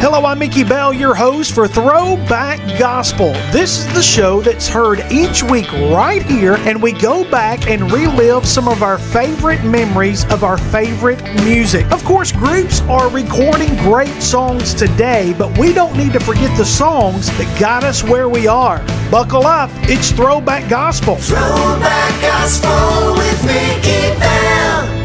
Hello, I'm Mickey Bell, your host for Throwback Gospel. This is the show that's heard each week right here, and we go back and relive some of our favorite memories of our favorite music. Of course, groups are recording great songs today, but we don't need to forget the songs that got us where we are. Buckle up, it's Throwback Gospel. Throwback Gospel with Mickey Bell.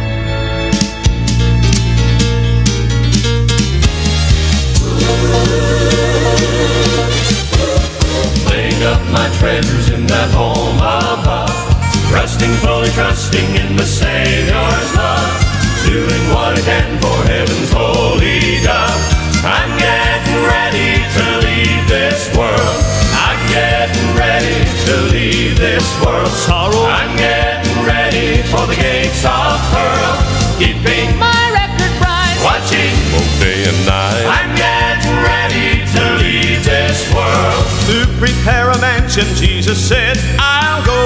Treasures in that home above. Trusting, fully trusting in the Savior's love. Doing what I can for heaven's holy dove. I'm getting ready to leave this world. I'm getting ready to leave this world. Sorrow. I'm getting ready for the gates of pearl. Keeping my record right. Watching both day and night. I'm getting ready this world. To prepare a mansion, Jesus said, I'll go.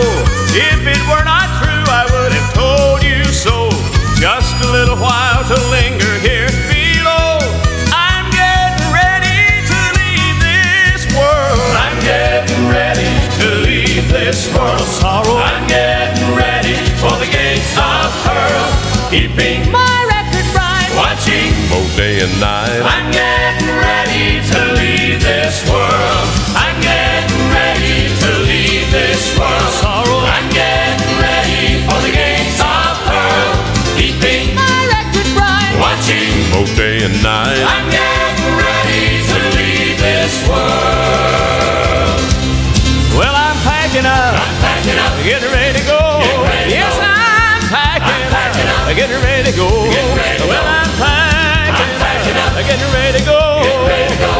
If it were not true, I would have told you so. Just a little while to linger here below. I'm getting ready to leave this world. I'm getting ready to leave this world. Sorrow. I'm getting ready for the gates of pearl. Keeping my record right. Watching Both day and night. I'm getting ready to leave this world. I'm getting ready to leave this world. Sorrow. I'm getting ready for the gates of pearl. Keeping my record. Watching. Both day and night. I'm getting ready to leave this world. Well, I'm packing up. I'm packing up. Getting ready to go. Getting ready yes, go. I'm packing, I'm packing up. Getting ready to go. Getting ready to well, go. I'm packing, I'm packing up. Getting ready to go. Get ready to go,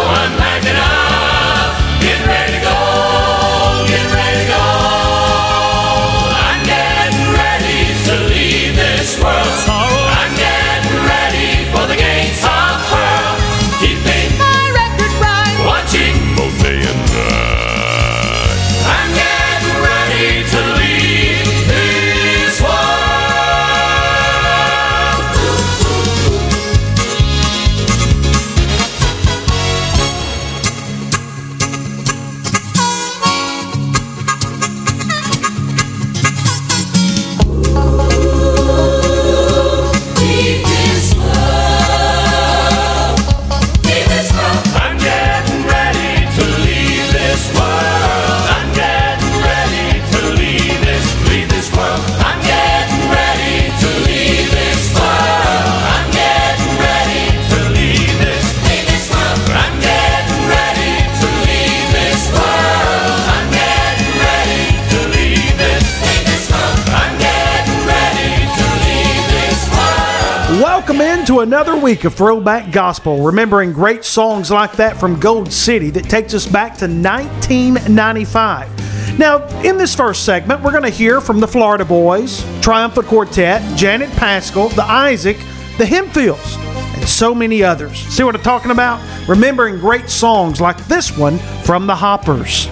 another week of Throwback Gospel, remembering great songs like that from Gold City that takes us back to 1995. Now, in this first segment, we're going to hear from the Florida Boys, Triumphant Quartet, Janet Paschal, the Isaac, the Hemphills, and so many others. See what I'm talking about? Remembering great songs like this one from the Hoppers.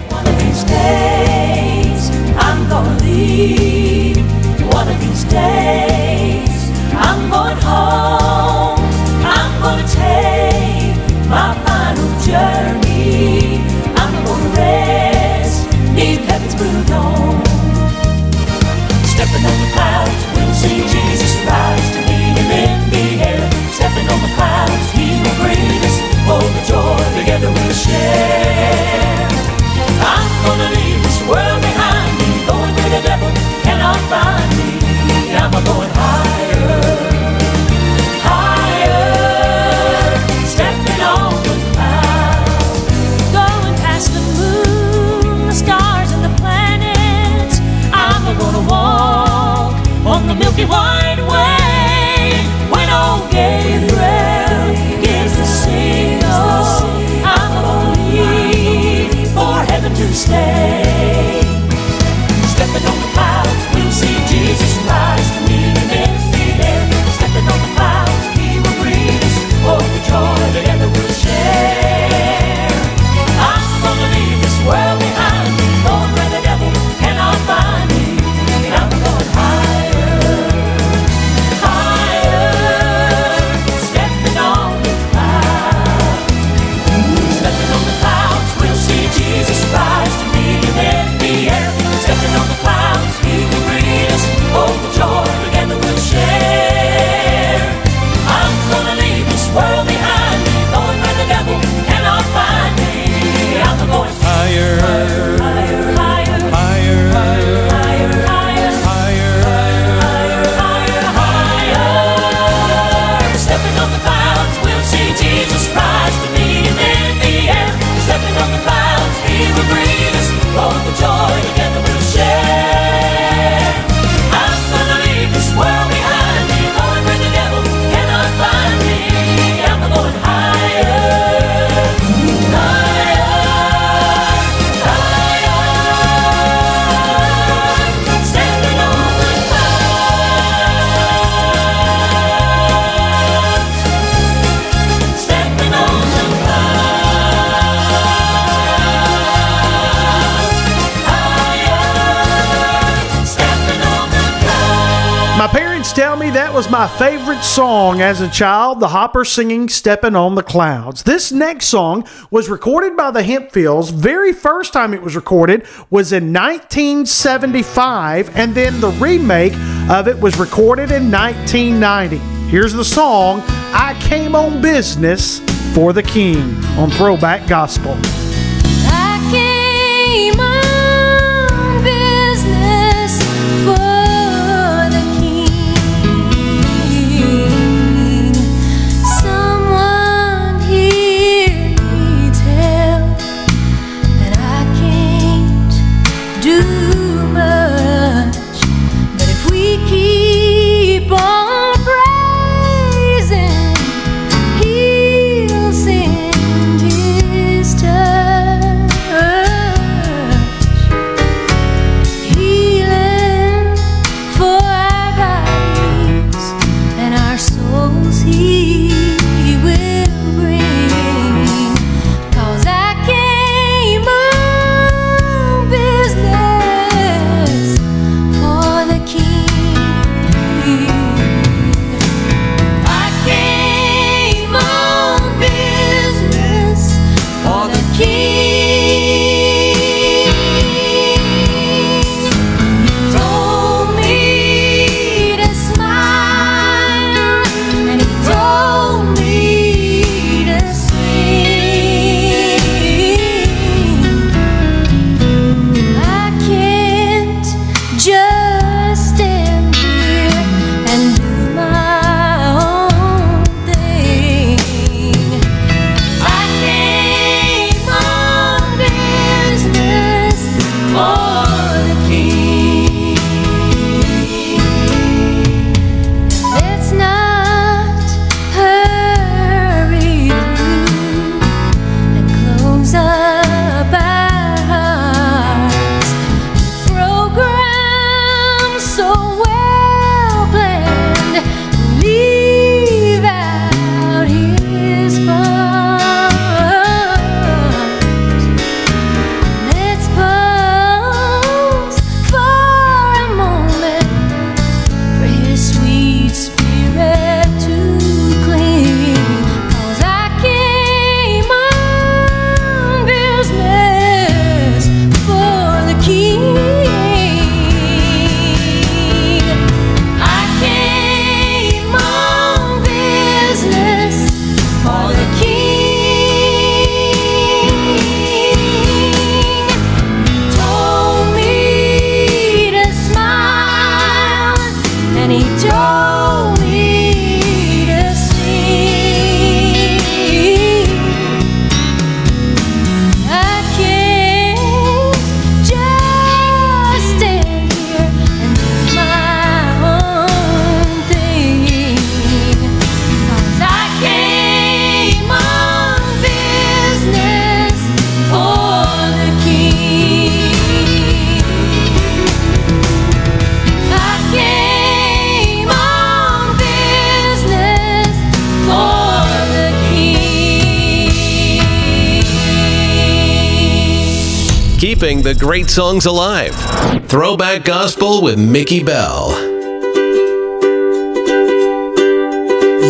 Song as a child, the Hopper singing Stepping on the Clouds. This next song was recorded by the Hemphills. Very first time it was recorded was in 1975, and then the remake of it was recorded in 1990. Here's the song, I Came on Business for the King on Throwback Gospel. Great songs alive. Throwback Gospel with Mickey Bell.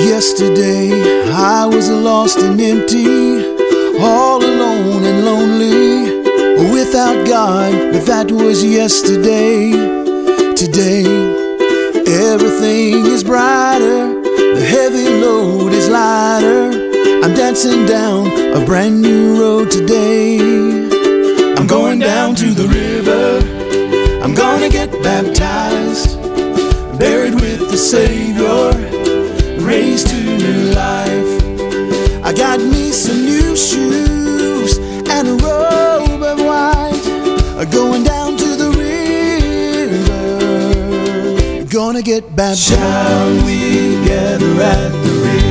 Yesterday I was lost and empty, all alone and lonely, without God, but that was yesterday. Today, everything is brighter, the heavy load is lighter. I'm dancing down a brand new road today. Savior raised to new life. I got me some new shoes and a robe of white. Uh, going down to the river, gonna get baptized. Shall we gather at the river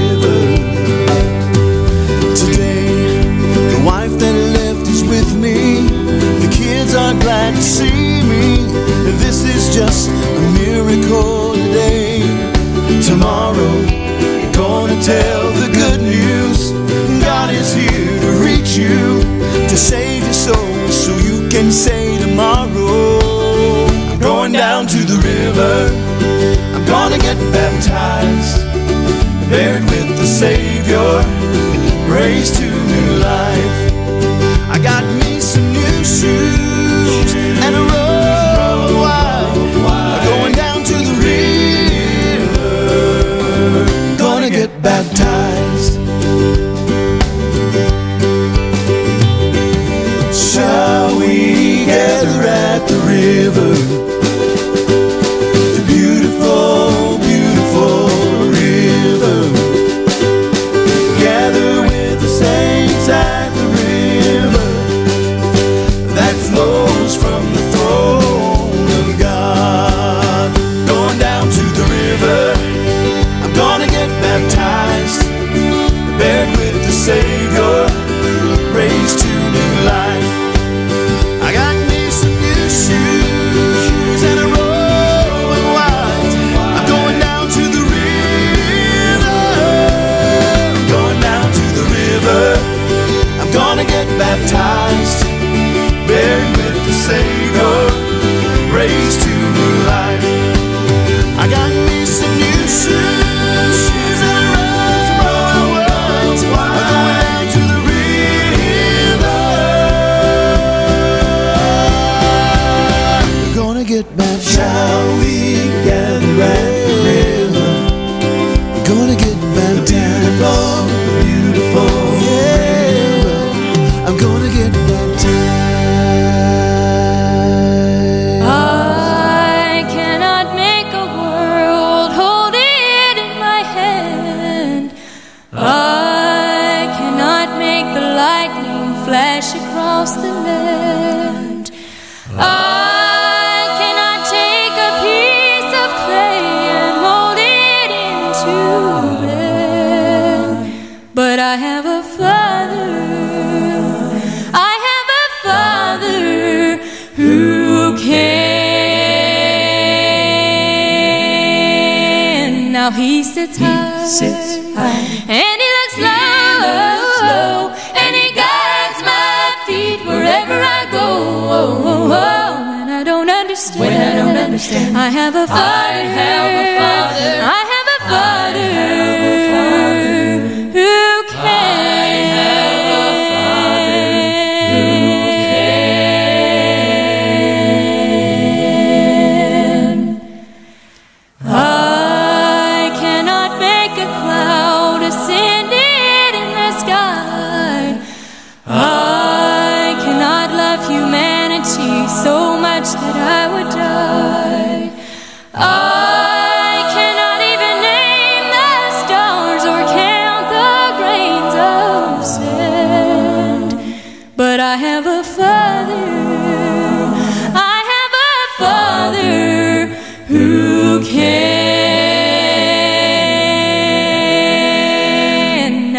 sit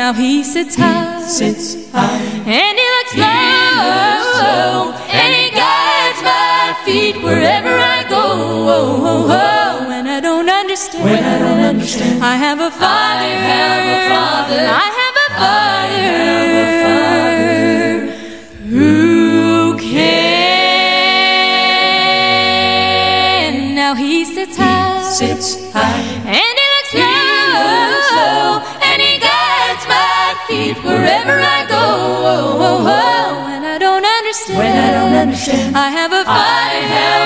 now he sits high. Sits high. And he looks he low, low. And he guides my feet wherever I go. Oh, oh, oh. When I don't understand. When I don't understand. I have a father. I have a father. I have a father. Who can. Now he sits high. Sits wherever I go. Oh, oh, oh, when I don't understand, when I don't understand, I have a fire.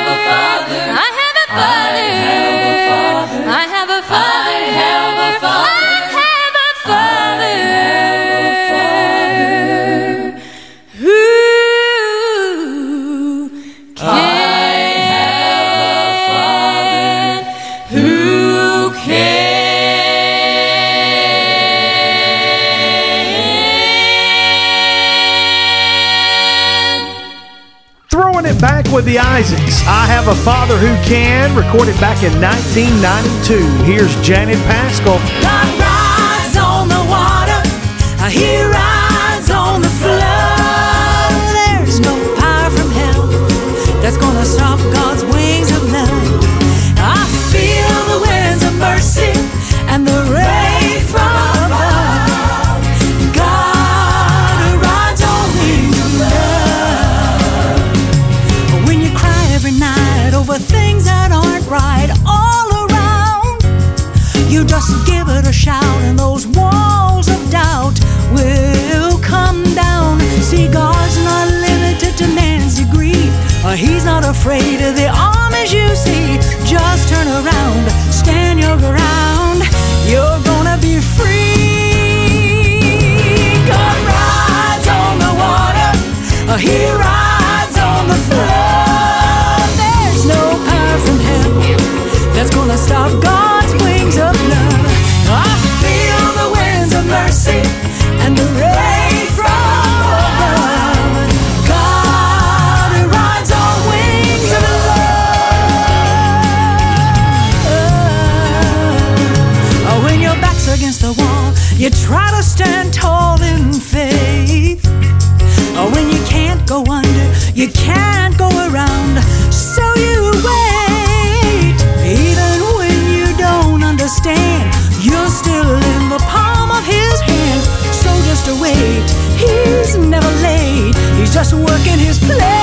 with the Isaacs. I Have a Father Who Can, recorded back in 1992. Here's Janet Paschal. Afraid of the armies you see. Just turn around, stand your ground. You're gonna be free. God rides on the water. He rides on the flood. There's no power from hell that's gonna stop God's wings of love. I feel the winds of mercy and the rain Just wait, he's never late, he's just working his plan.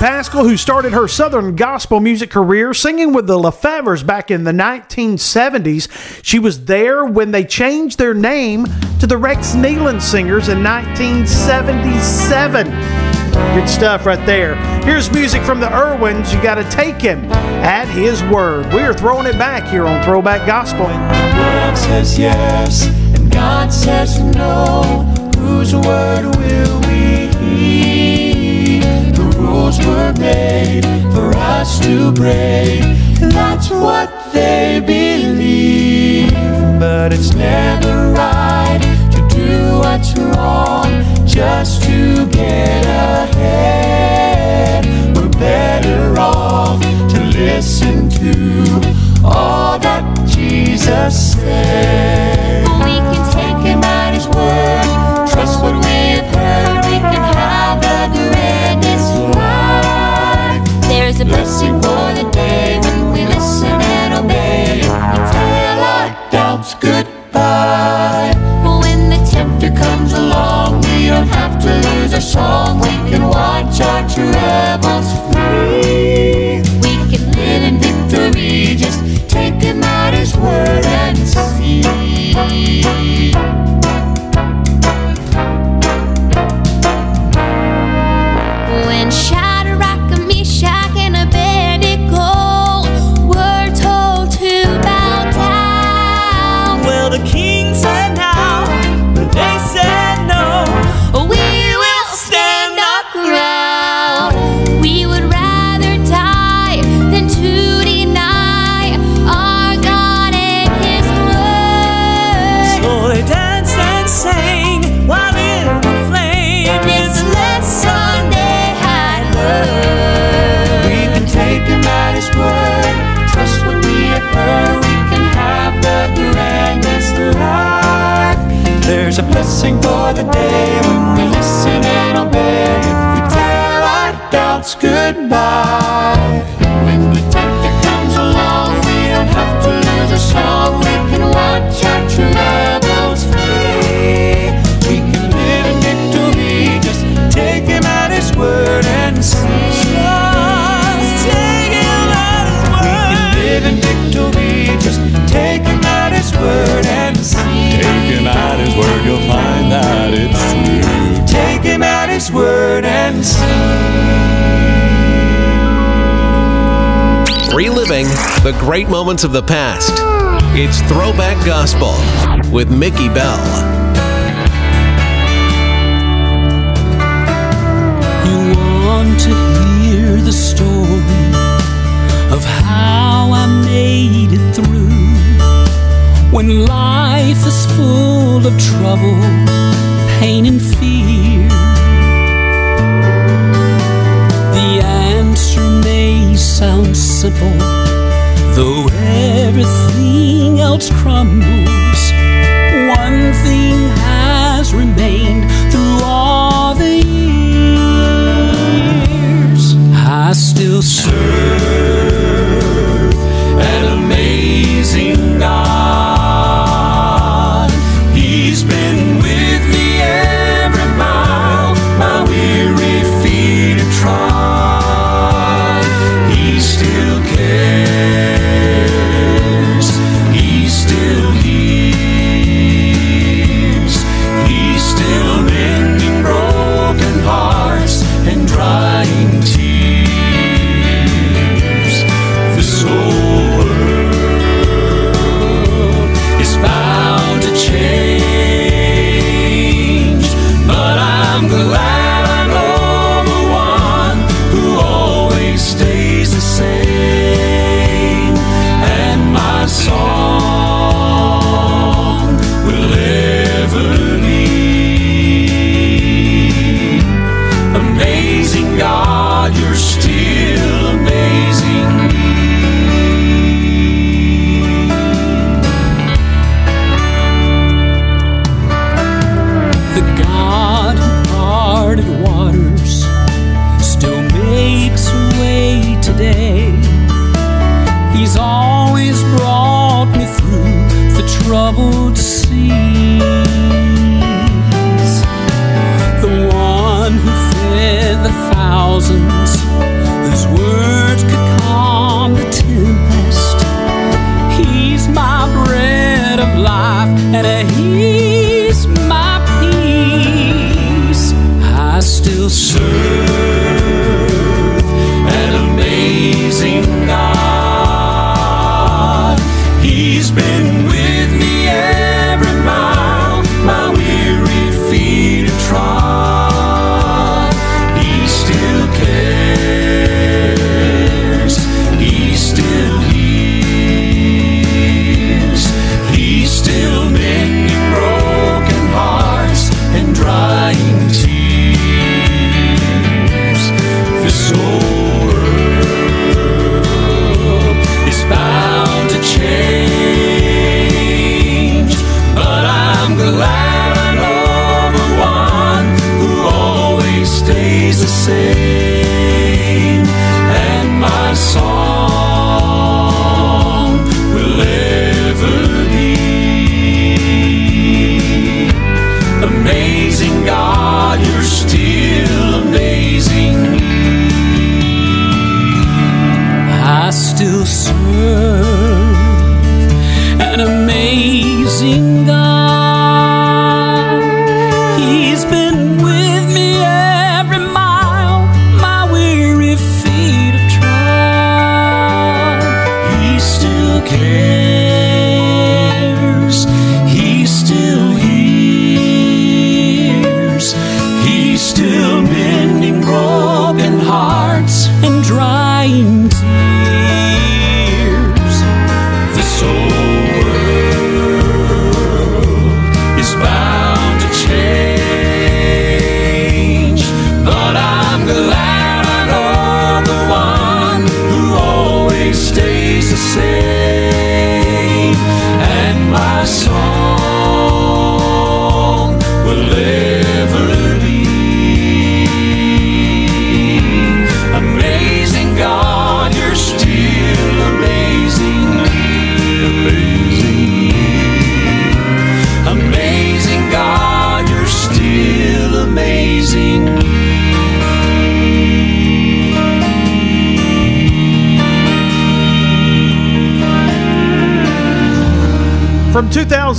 Paschal, who started her Southern gospel music career singing with the Lefevres back in the 1970s. She was there when they changed their name to the Rex Nelon Singers in 1977. Good stuff right there. Here's music from the Erwins. You got to take him at his word. We are throwing it back here on Throwback Gospel. world says yes and God says no, whose word will we? Rules were made for us to break. That's what they believe. But it's never right to do what's wrong just to get ahead. We're better off to listen to all that Jesus said. Blessing for the day when we listen and obey. We tell our doubts goodbye. when the Tempter comes along, we don't have to lose our song. We can watch our troubles flee. we can live in victory. Just take him at his word and see. A blessing for the day when we listen and obey. If we tell our doubts goodbye. When the tempter comes along, we don't have to lose a song. We can watch our troubles flee. His Word and sing. Reliving the great moments of the past. It's Throwback Gospel with Mickey Bell. You want to hear the story of how I made it through when life is full of trouble, pain, and fear. answer may sound simple, though everything else crumbles, one thing has remained through all the years. I still serve.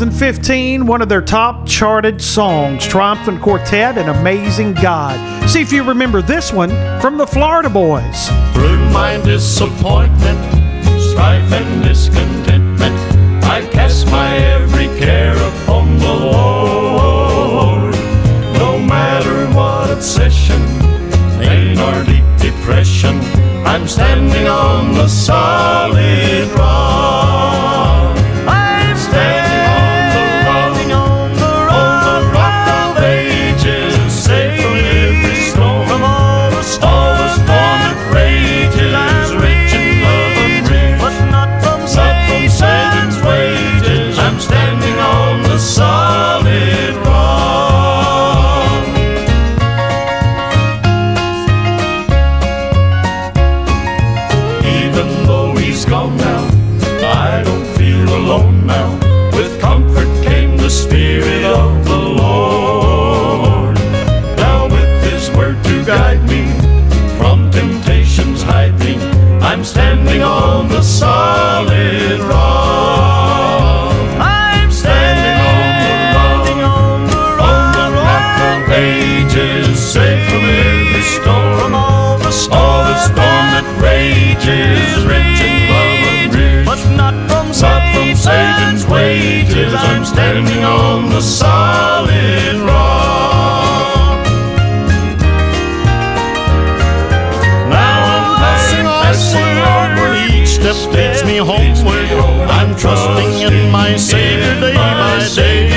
2015, one of their top charted songs, Triumphant Quartet and Amazing God. See if you remember this one from the Florida Boys. Through my disappointment, strife and discontentment, I cast my every care upon the Lord. No matter what obsession, pain or deep depression, I'm standing on the solid rock. Standing on the solid rock. Now I'm oh, passing, passing onward. Each step takes me homeward. I'm trusting in my Savior day by day.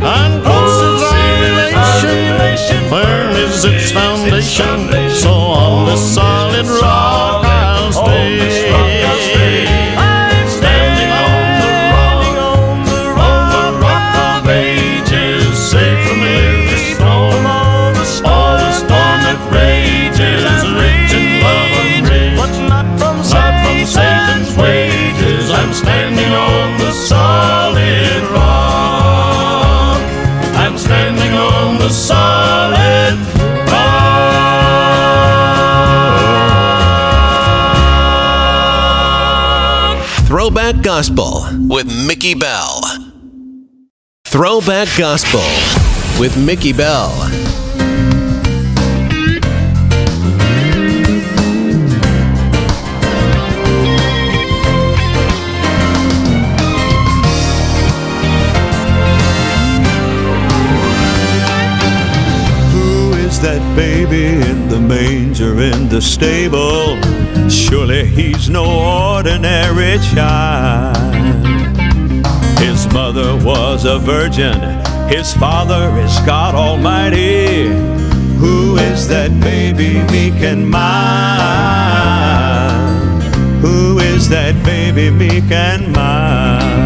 And close is our relation, firm is its foundation. Throwback Gospel with Mickey Bell. Throwback Gospel with Mickey Bell. Who is that baby in the manger in the stable? Surely he's no ordinary child. His mother was a virgin, his father is God Almighty. Who is that baby meek and mild? Who is that baby meek and mild?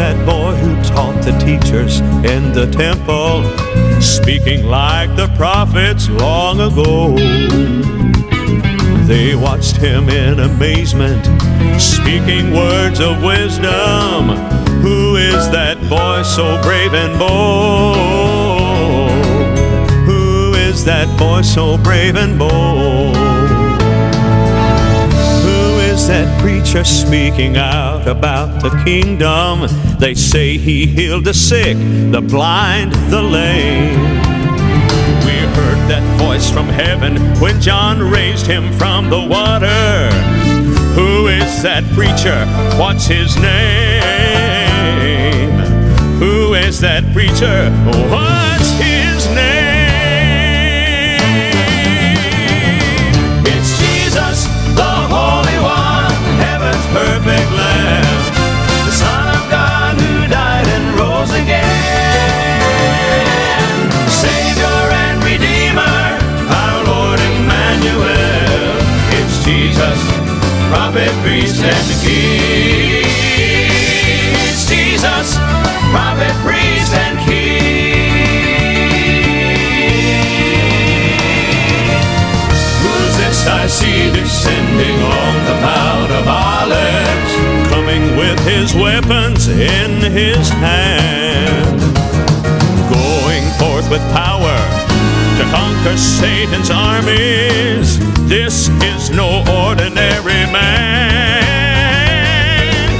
That boy who taught the teachers in the temple, speaking like the prophets long ago? They watched him in amazement, speaking words of wisdom. Who is that boy so brave and bold? Who is that boy so brave and bold? That preacher speaking out about the kingdom? They say he healed the sick, the blind, the lame. We heard that voice from heaven when John raised him from the water. Who is that preacher? What's his name? Who is that preacher? What's Jesus, prophet, priest, and king. Jesus, prophet, priest, and king. Who's this I see descending on the Mount of Olives, coming with his weapons in his hand? going forth with power to conquer Satan's armies. This is no ordinary man.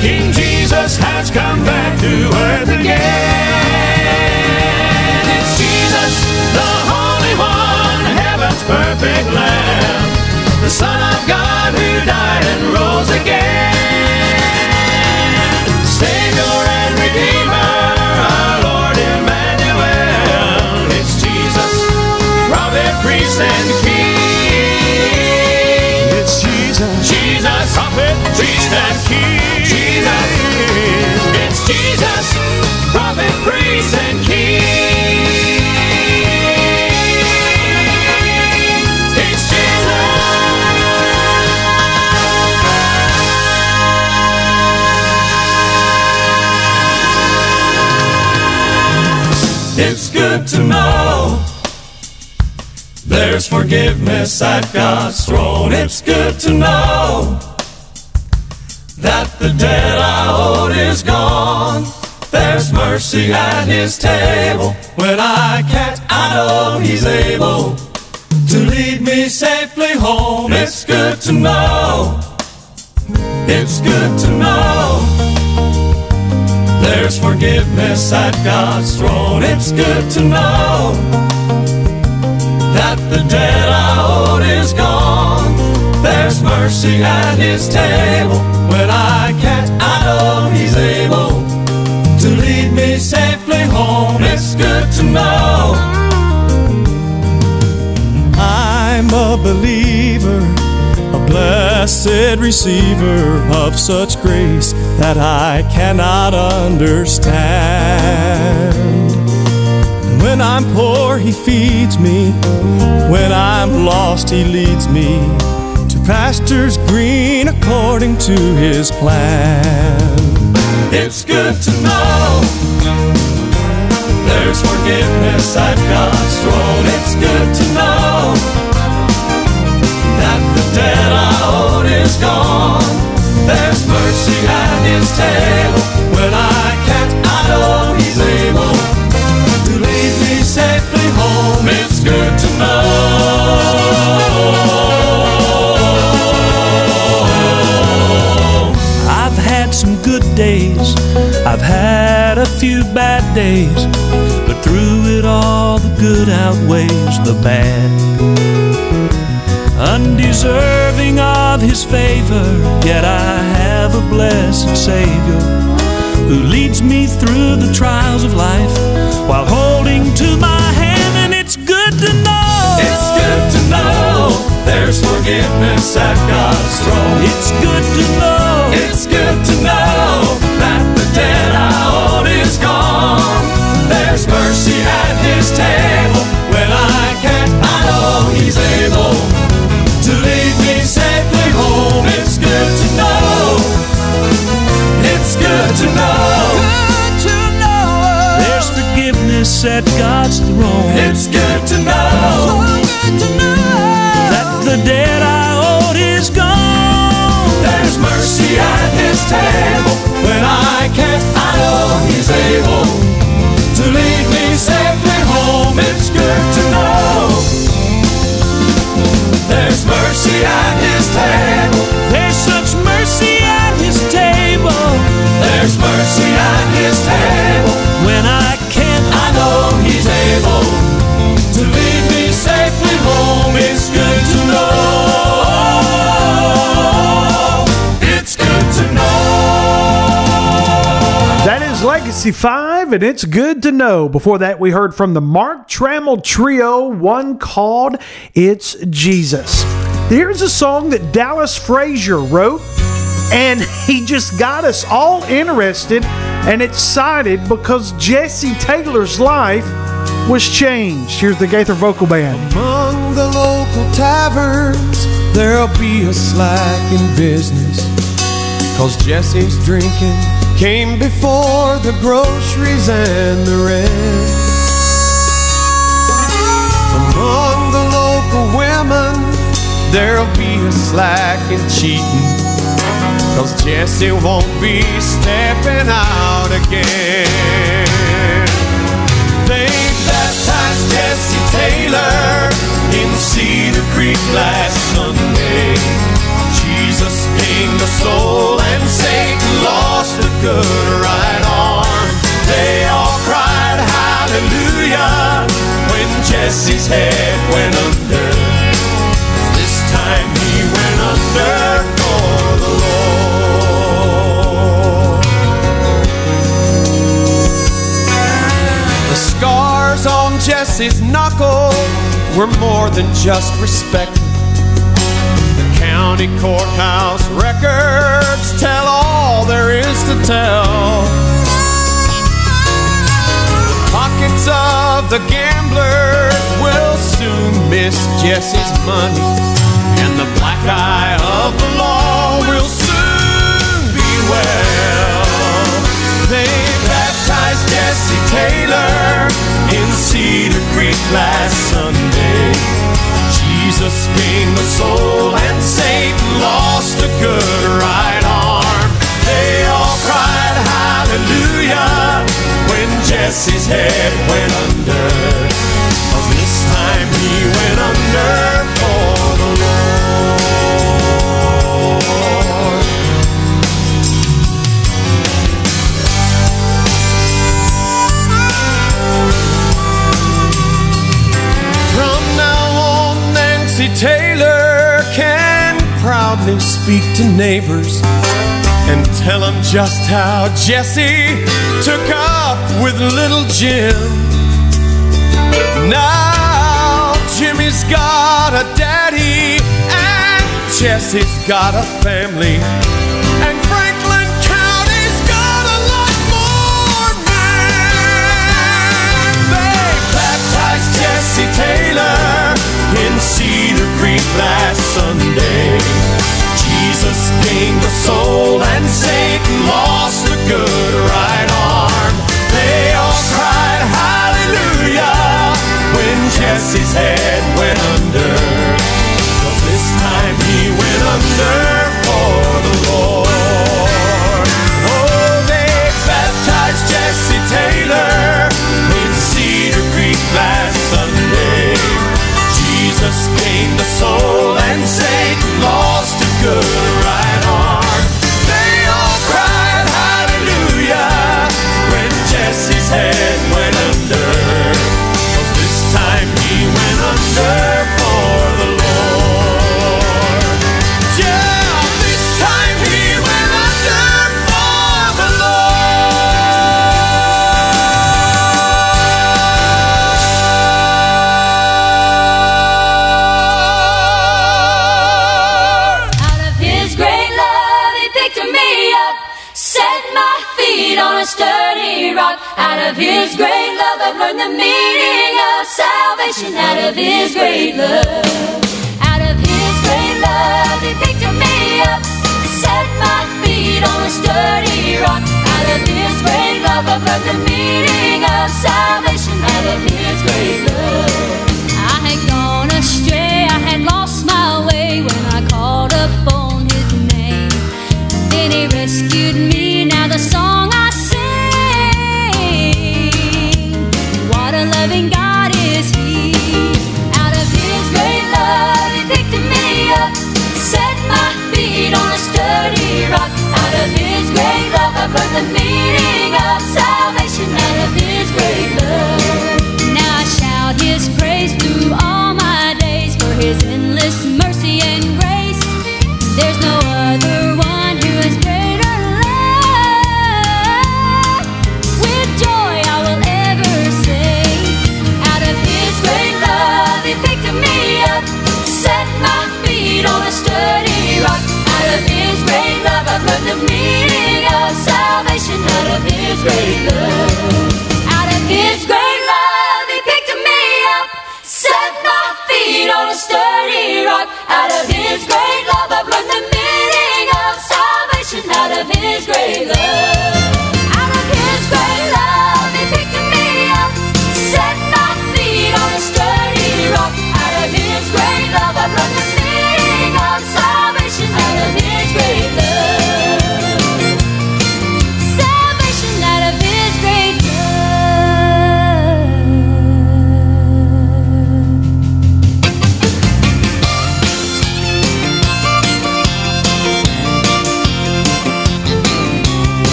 King Jesus has come back to earth again. It's Jesus, the Holy One, heaven's perfect Lamb, Jesus, prophet, priest, and king. It's Jesus. It's good to know there's forgiveness at God's throne. It's good to know the debt I owed is gone. There's mercy at His table. When I can't, I know He's able to lead me safely home. It's good to know. It's good to know. There's forgiveness at God's throne. It's good to know that the debt There's mercy at His table. When I can't, I know He's able to lead me safely home. It's good to know. I'm a believer, a blessed receiver of such grace that I cannot understand. When I'm poor, He feeds me. When I'm lost, He leads me pastures green according to His plan. It's good to know there's forgiveness at God's throne. It's good to know that the debt I owed is gone. There's mercy at His table. When I days, I've had a few bad days, but through it all, the good outweighs the bad. Undeserving of His favor, yet I have a blessed Savior who leads me through the trials of life while holding to my hand, and it's good to know. It's good to know there's forgiveness at God's throne. It's good to know. It's good to know mercy at His table. When I can't, I know He's able to lead me safely home. It's good to know. It's good to know. Good to know. There's forgiveness at God's throne. It's good to know. So good to know that the debt I owed is gone. There's mercy at His table. When I can't, I know He's able lead me safely home. It's good to know. There's mercy at His table. There's such mercy at His table. There's mercy at His table. When I can't, I know He's able to lead me safely home. It's good to know. It's good to know. That is Legacy 5, and it's good to know. Before that, we heard from the Mark Trammell Trio, one called It's Jesus. Here's a song that Dallas Frazier wrote, and he just got us all interested and excited because Jesse Taylor's life was changed. Here's the Gaither Vocal Band. Among the local taverns, there'll be a slack in business. Cause Jesse's drinking came before the groceries and the rent. Among the local women, there'll be a slack in cheating. Cause Jesse won't be stepping out again. They baptized Jesse Taylor in Cedar Creek last Sunday. Jesse's knuckle were more than just respected. The county courthouse records tell all there is to tell. The pockets of the gamblers will soon miss Jesse's money, and the black eye of the law will soon be well. They baptized Jesse Taylor Creek last Sunday. Jesus gained the soul and Satan lost a good right arm. They all cried hallelujah when Jesse's head went under. 'Cause this time he went under proudly speak to neighbors and tell them just how Jesse took up with little Jim. Now Jimmy's got a daddy and Jesse's got a family. And Franklin County's got a lot more men. They baptized Jesse Taylor in Cedar Creek last Sunday. Gained the soul and Satan lost a good right arm. They all cried hallelujah when Jesse's head went under. 'Cause this time he went under for the Lord. Oh, they baptized Jesse Taylor in Cedar Creek last Sunday. Jesus the soul and Satan lost a good rock. Out of his great love, I've learned the meaning of salvation. Out of his great love, out of his great love, he picked me up, set my feet on a sturdy rock. Out of his great love, I've learned the meaning of salvation. Out of his great love. I had gone astray, I had lost my way when I called upon his name. Then he rescued me,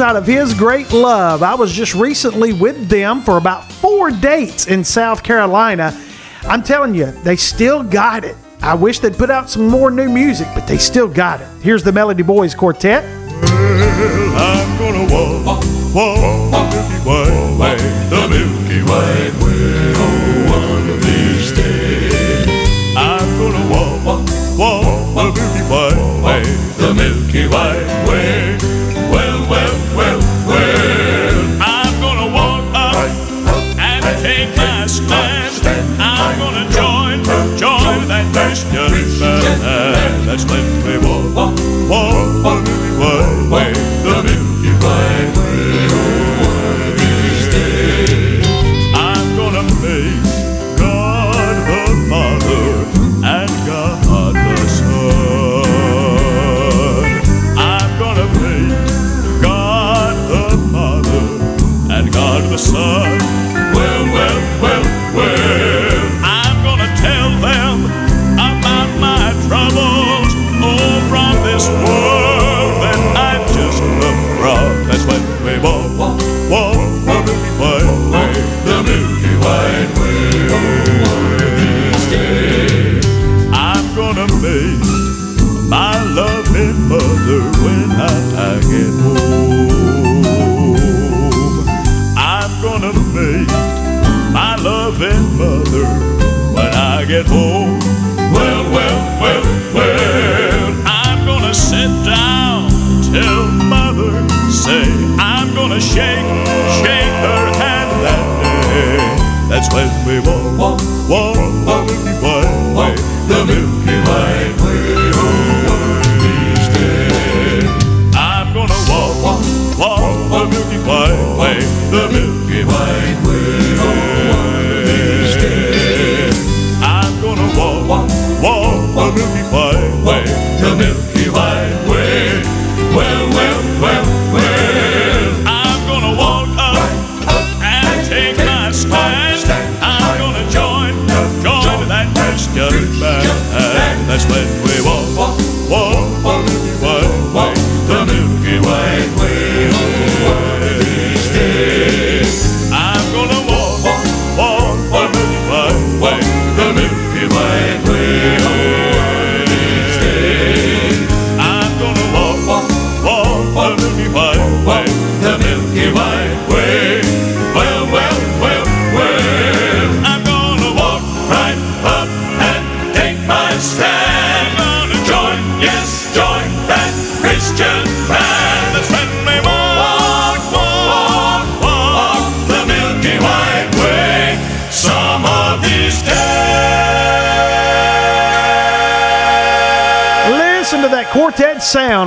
out of His Great Love. I was just recently with them for about four dates in South Carolina. I'm telling you, they still got it. I wish they'd put out some more new music, but they still got it. Here's the Melody Boys Quartet. I'm gonna walk, walk the Milky White Way, the Milky Way. That's when we walk, walk, walk When we walk, walk, walk the Milky way, the Milky Way,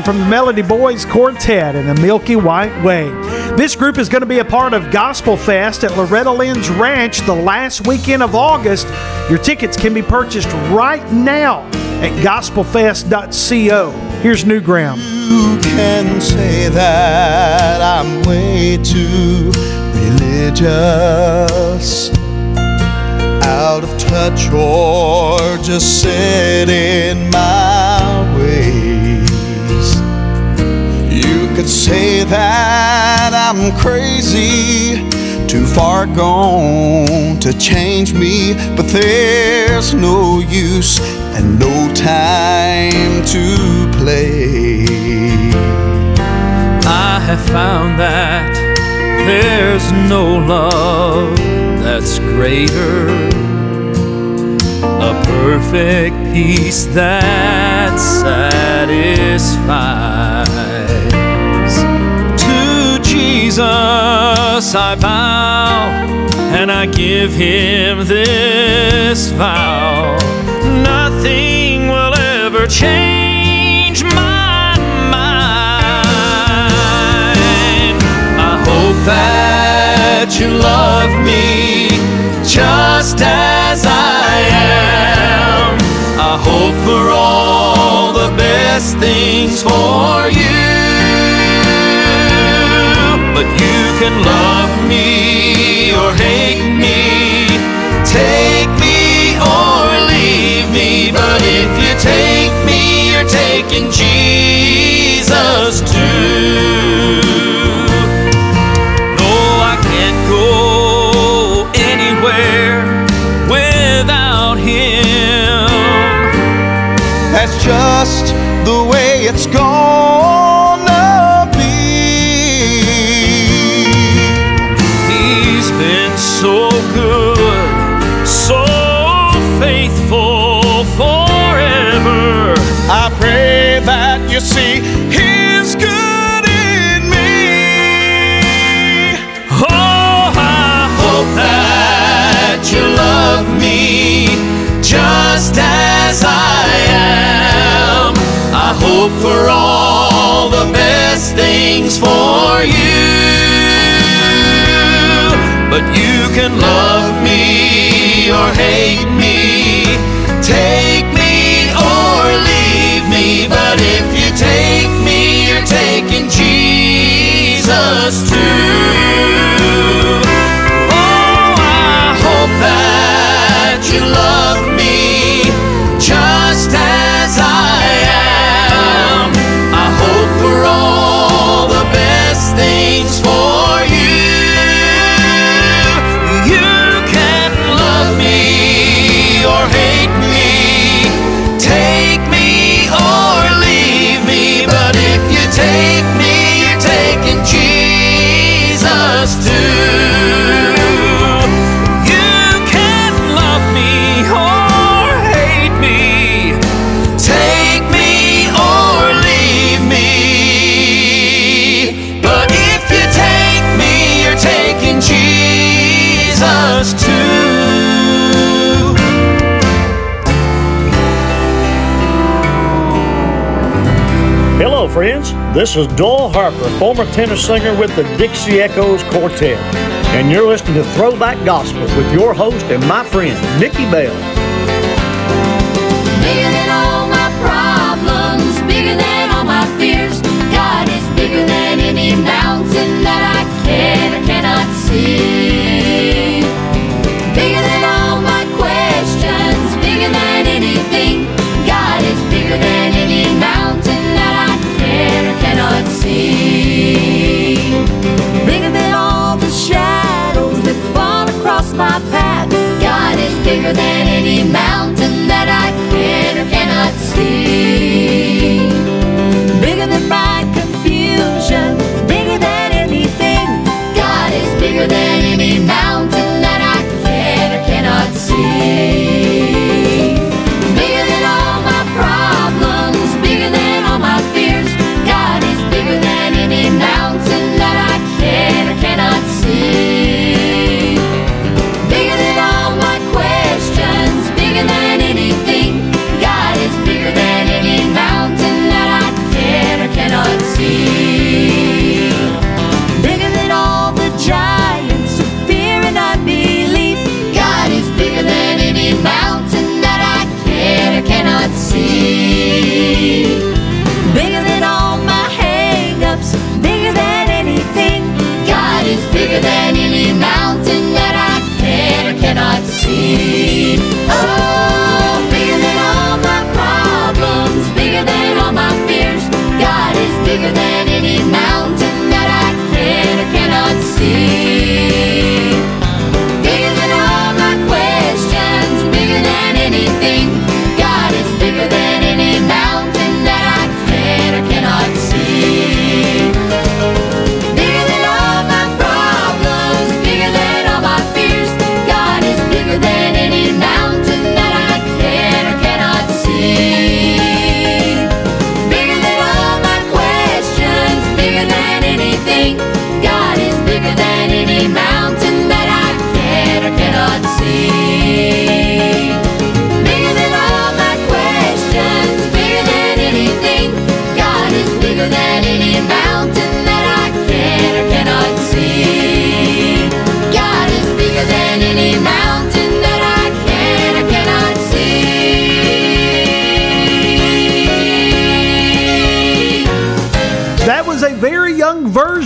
from the Melody Boys Quartet in the Milky White Way. This group is going to be a part of Gospel Fest at Loretta Lynn's Ranch the last weekend of August. Your tickets can be purchased right now at gospelfest.co. Here's New Ground. You can say that I'm way too religious, out of touch, or just in my ways. Say that I'm crazy, too far gone to change me, but there's no use and no time to play. I have found that there's no love that's greater. A perfect peace that satisfies. Jesus I bow and I give him this vow. Nothing will ever change my mind. I hope that you love me just as I am. I hope for all the best things for you. You can love me or hate me, take me or leave me. But if you take me, you're taking Jesus too. No, I can't go anywhere without him. That's just the way it's gonna you see He's good in me. Oh, I hope that you love me just as I am. I hope for all the best things for. friends. This is Doyle Harper, former tenor singer with the Dixie Echoes Quartet. And you're listening to Throwback Gospel with your host and my friend, Mickey Bell. Bigger than all my problems, bigger than all my fears. God is bigger than any mountain that I can or cannot see. Bigger than all my questions, bigger than anything. God is bigger than bigger than any mountain that I can or cannot see.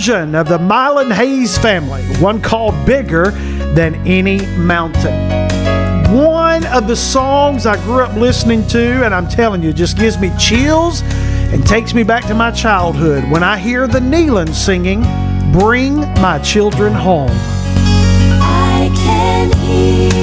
version of the Milan Hayes family, one called Bigger Than Any Mountain. One of the songs I grew up listening to, and I'm telling you, just gives me chills and takes me back to my childhood when I hear the Nelon singing, Bring My Children Home. I can hear.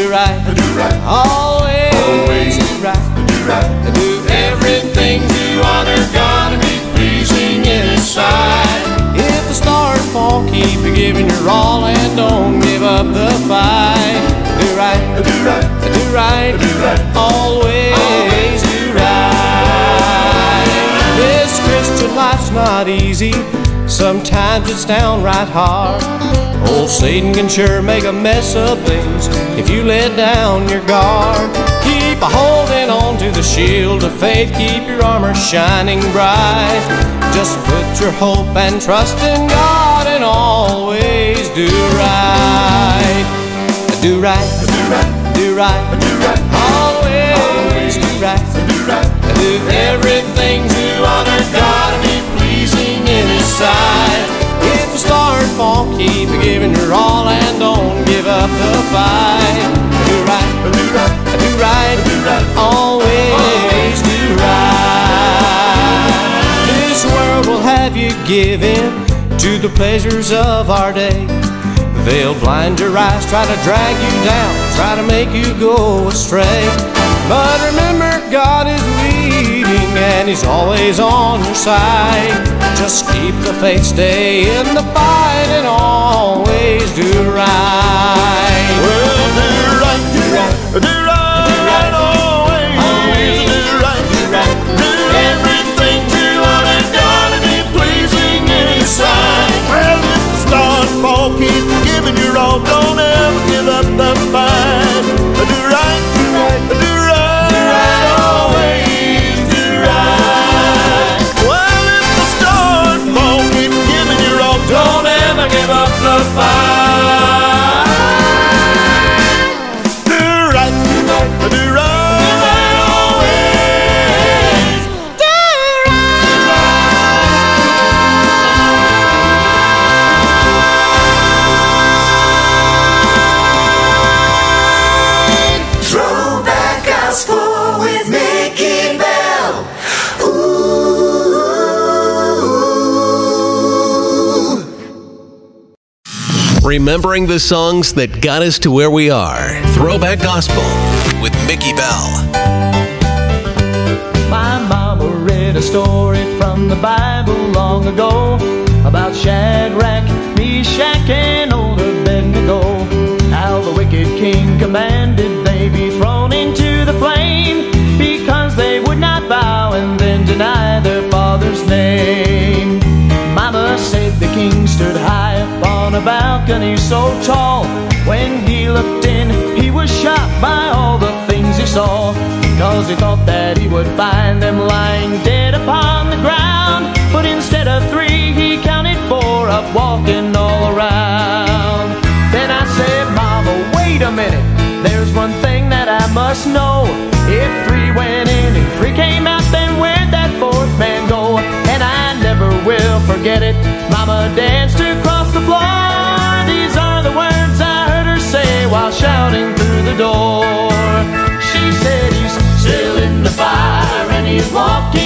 Do right, do right, always, Always. do right. do right. Do everything to honor God and be pleasing in His sight. If the stars fall, keep giving your all and don't give up the fight. Do right, Do right, do right, do right. always do right. This Christian life's not easy. Sometimes it's downright hard. Old Satan can sure make a mess of things if you let down your guard. Keep a holding on to the shield of faith. Keep your armor shining bright. Just put your hope and trust in God and always do right. Do right, Do right, do right, do right, sight. If the stars fall, keep giving your all and don't give up the fight. Do right, Do right, do right, do right. always do right. This world will have you give in to the pleasures of our day. They'll blind your eyes, try to drag you down, try to make you go astray. But remember, God is and He's always on your side. Just keep the faith, stay in the fight, and always do right. Well, do right, do right, do right, do right, always always. do right, do right. do everything to honor God and be pleasing in His sight. Well, if the stars fall, keep giving your all, don't ever give up the fight. Do the fight. Remembering the songs that got us to where we are. Throwback Gospel with Mickey Bell. My mama read a story from the Bible long ago about Shadrach, Meshach, and old Abednego. How the wicked king commanded a balcony so tall. When he looked in, he was shocked by all the things he saw. Cause he thought that he would find them lying dead upon the ground. But instead of three, he counted four up walking all around. Then I said, Mama, wait a minute. There's one thing that I must know. If three went in and three came out, then where'd that fourth man go? And I never will forget it. Mama danced the door. She said he's still in the fire and he's walking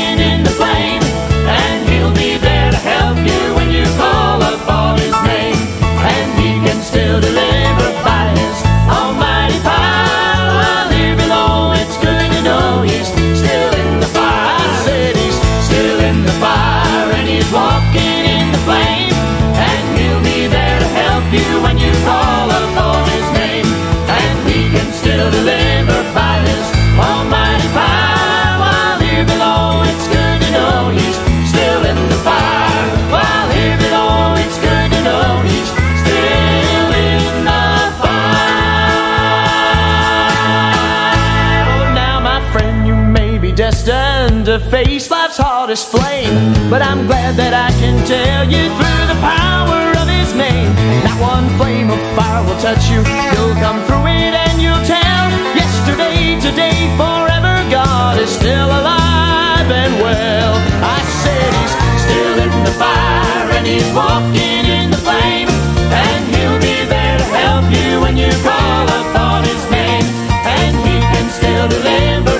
to face life's hardest flame. But I'm glad that I can tell you through the power of his name. Not one flame of fire will touch you. You'll come through it and you'll tell. Yesterday, today, forever, God is still alive and well. I said he's still in the fire and he's walking in the flame. And he'll be there to help you when you call upon his name. And he can still deliver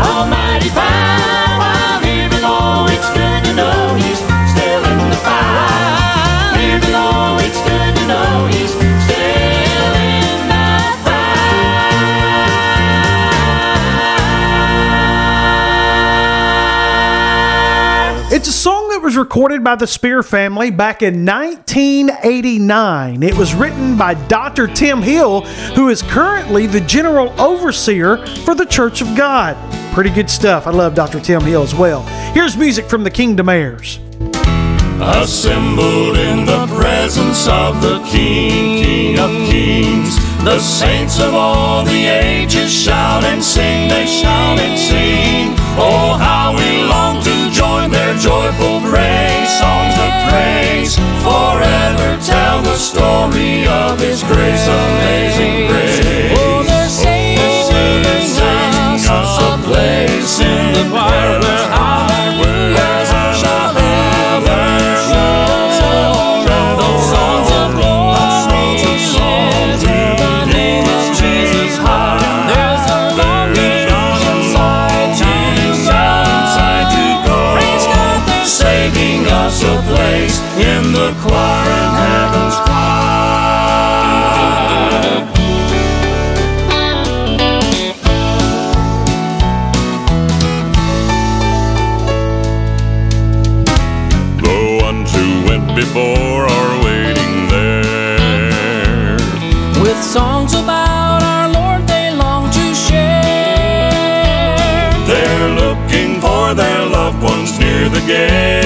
almighty power. Recorded by the Speer family back in 1989. It was written by Dr. Tim Hill, who is currently the general overseer for the Church of God. Pretty good stuff. I love Dr. Tim Hill as well. Here's music from the Kingdom Heirs. Assembled in the presence of the King, King of Kings. The saints of all the ages shout and sing, they shout and sing. Oh, how we long to joyful praise, songs of praise. Forever tell the story of His grace, amazing grace. Oh, they're oh, saving us a place in the choir where hallelujah ones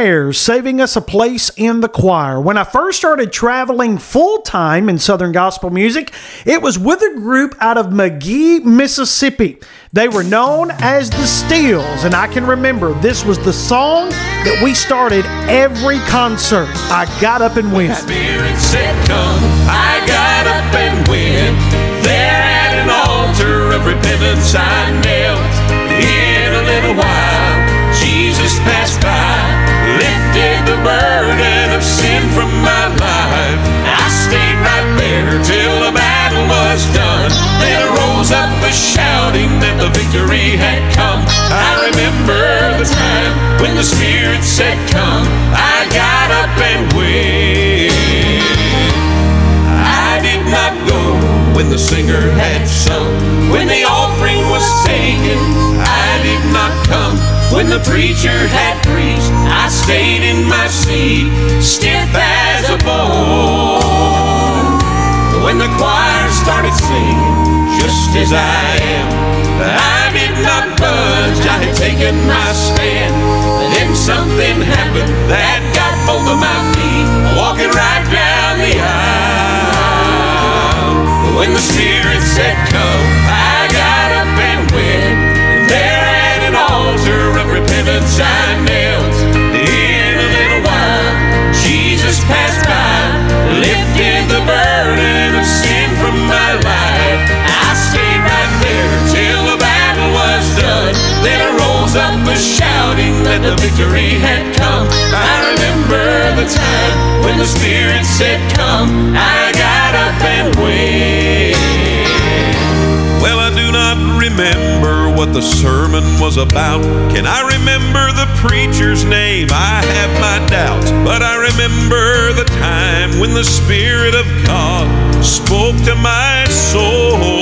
saving us a place in the choir. When I first started traveling full time in Southern gospel music, it was with a group out of Magee, Mississippi. They were known as the Steels, and I can remember this was the song that we started every concert. I got up and went. Spirit said, Come, I got up and went. There at an altar of repentance I knelt. In a little while, Jesus passed by, lifted the burden of sin from my life. I stayed right there till the battle was done. Then rose up a shouting that the victory had come. I remember the time when the Spirit said, Come. I got up and went. I did not go when the singer had sung. When the offering was taken, I did not come. When the preacher had preached, I stayed in my seat, stiff as a bone. When the choir started singing, just as I am, I did not budge. I had taken my stand. Then something happened that got both of my feet walking right down the aisle. When the Spirit said, Come, In a little while, Jesus passed by, lifted the burden of sin from my life. I stayed right there till the battle was done. Then I rose up shouting that the victory had come. I remember the time when the Spirit said, Come. I got up and went. Well, I do not remember what the sermon was about. Can I remember the preacher's name, I have my doubts, but I remember the time when the Spirit of God spoke to my soul.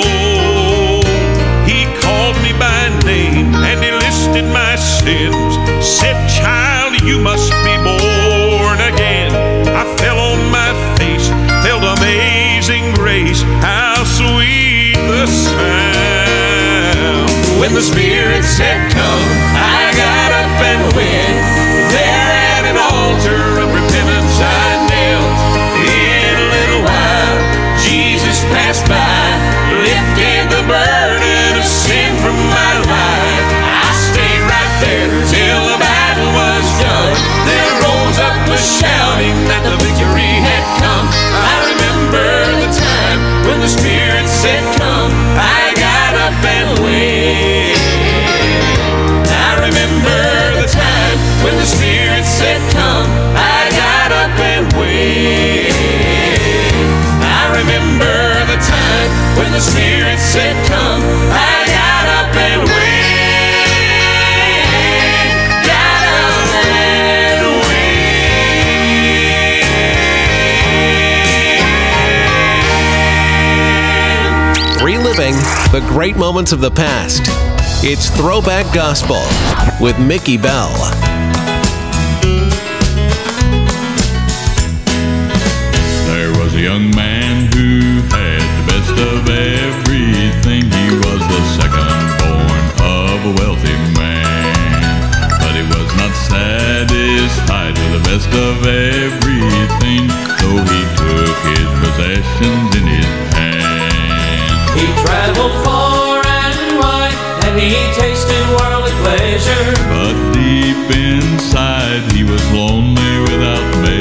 He called me by name and he listed my sins, said, Child, you must be born again. I fell on my face, felt amazing grace. How sweet the sound when the Spirit said, the Spirit said, Come, I got up and went. Got up and went. Reliving the great moments of the past. It's Throwback Gospel with Mickey Bell. With of everything, so he took his possessions in his hand. He traveled far and wide, and he tasted worldly pleasure. But deep inside, he was lonely without measure.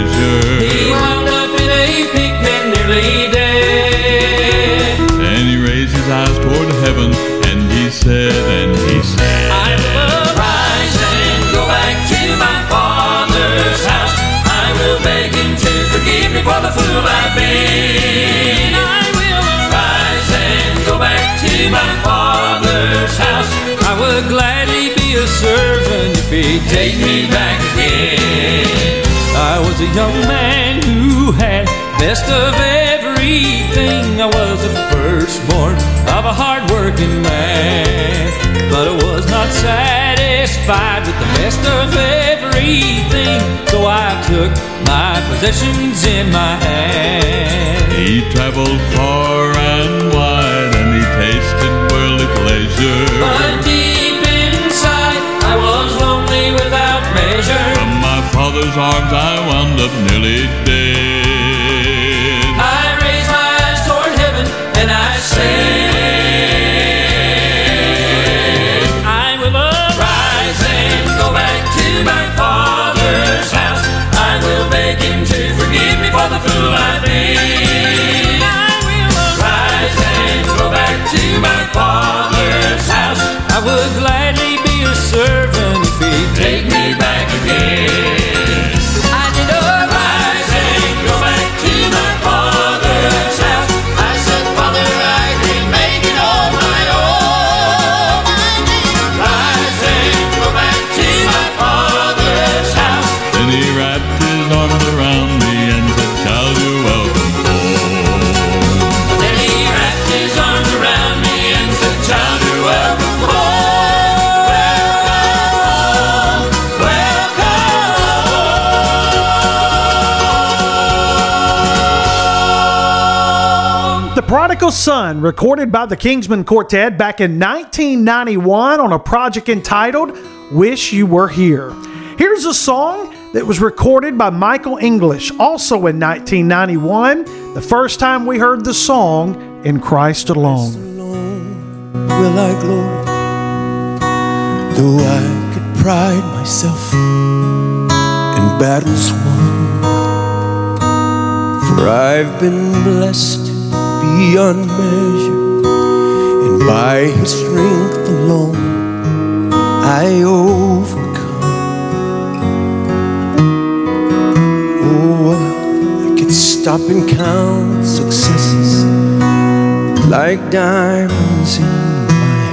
The fool I've been. I will arise and go back to my father's house. I would gladly be a servant if he'd take me back again. I was a young man who had best of everything. I was the firstborn of a hard-working man, but I was not satisfied with the best of everything. Took my possessions in my hand. He traveled far and wide, and he tasted worldly pleasure. But deep inside, I was lonely without measure. From my father's arms, I wound up nearly dead. Father's house. I would gladly be a servant if he'd take me back again. The Prodigal Son, recorded by the Kingsmen Quartet back in 1991 on a project entitled Wish You Were Here. Here's a song that was recorded by Michael English, also in 1991, the first time we heard the song in Christ Alone. will I glory? Though I could pride myself in battles won, for I've been blessed beyond measure, and by His strength alone I overcome. Oh, I could stop and count successes like diamonds in my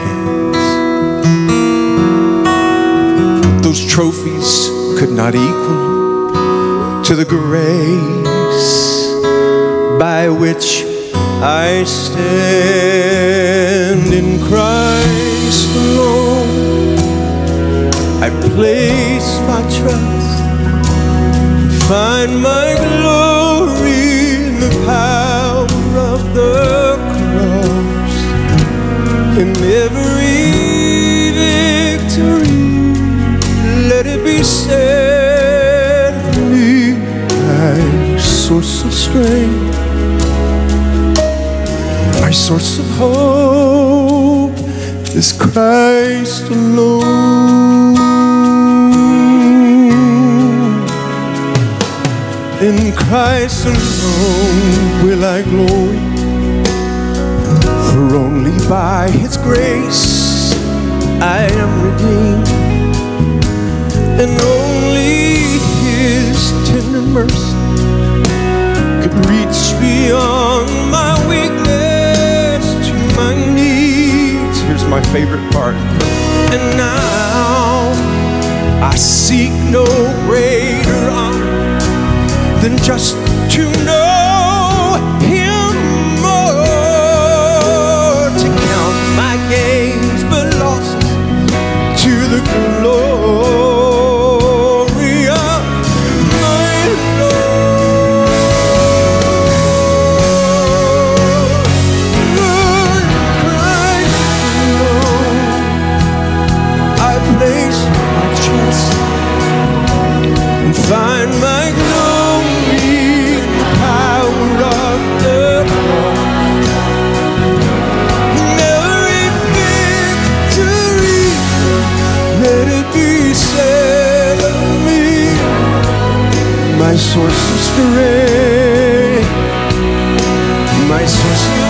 hands. Those trophies could not equal to the grace by which I stand in Christ alone. I place my trust, find my glory in the power of the cross, in every victory. Let it be said of me, my source of strength source of hope. Is Christ alone. In Christ alone will I glory, for only by His grace I am redeemed, and only His tender mercy could reach beyond my weakness my favorite part. And now I seek no greater honor than just to know Him more, to count my source of strength, my source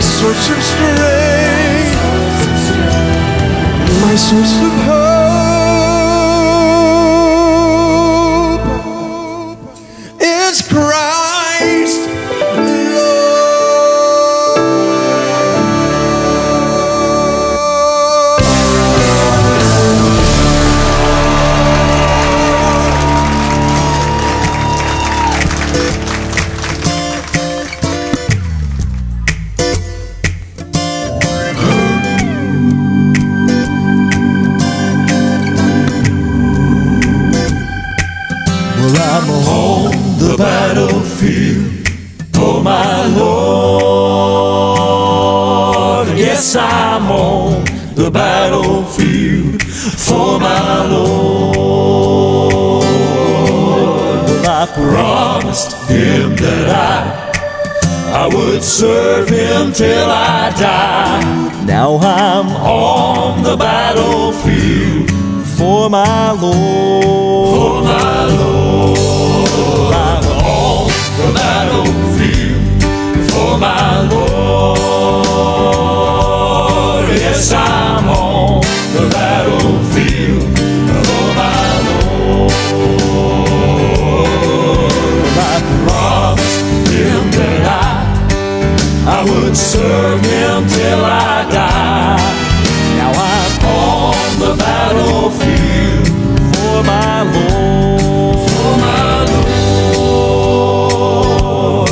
source of strength, my source of hope for my Lord. I promised him that I I would serve him till I die. Now I'm on the battlefield for my Lord. For my Lord. I'm on the battlefield for my Lord. Yes, I'm would serve him till I die. Now I'm on the battlefield for my Lord. For my Lord.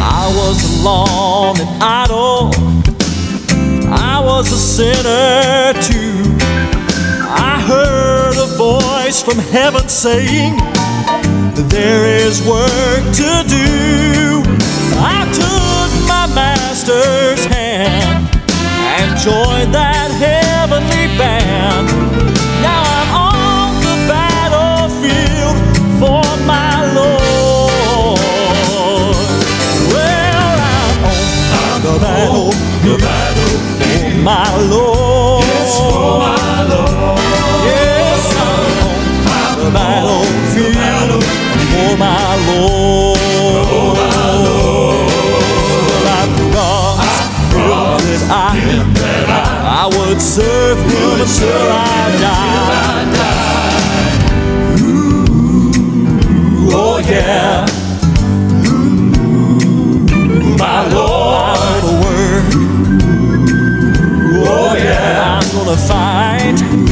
I was alone and idle. I was a sinner too. I heard a voice from heaven saying, there is work to do. I took my master's hand and joined that heavenly would serve Him until I die. Ooh, oh yeah. Ooh, my Lord. Oh yeah. I'm gonna fight.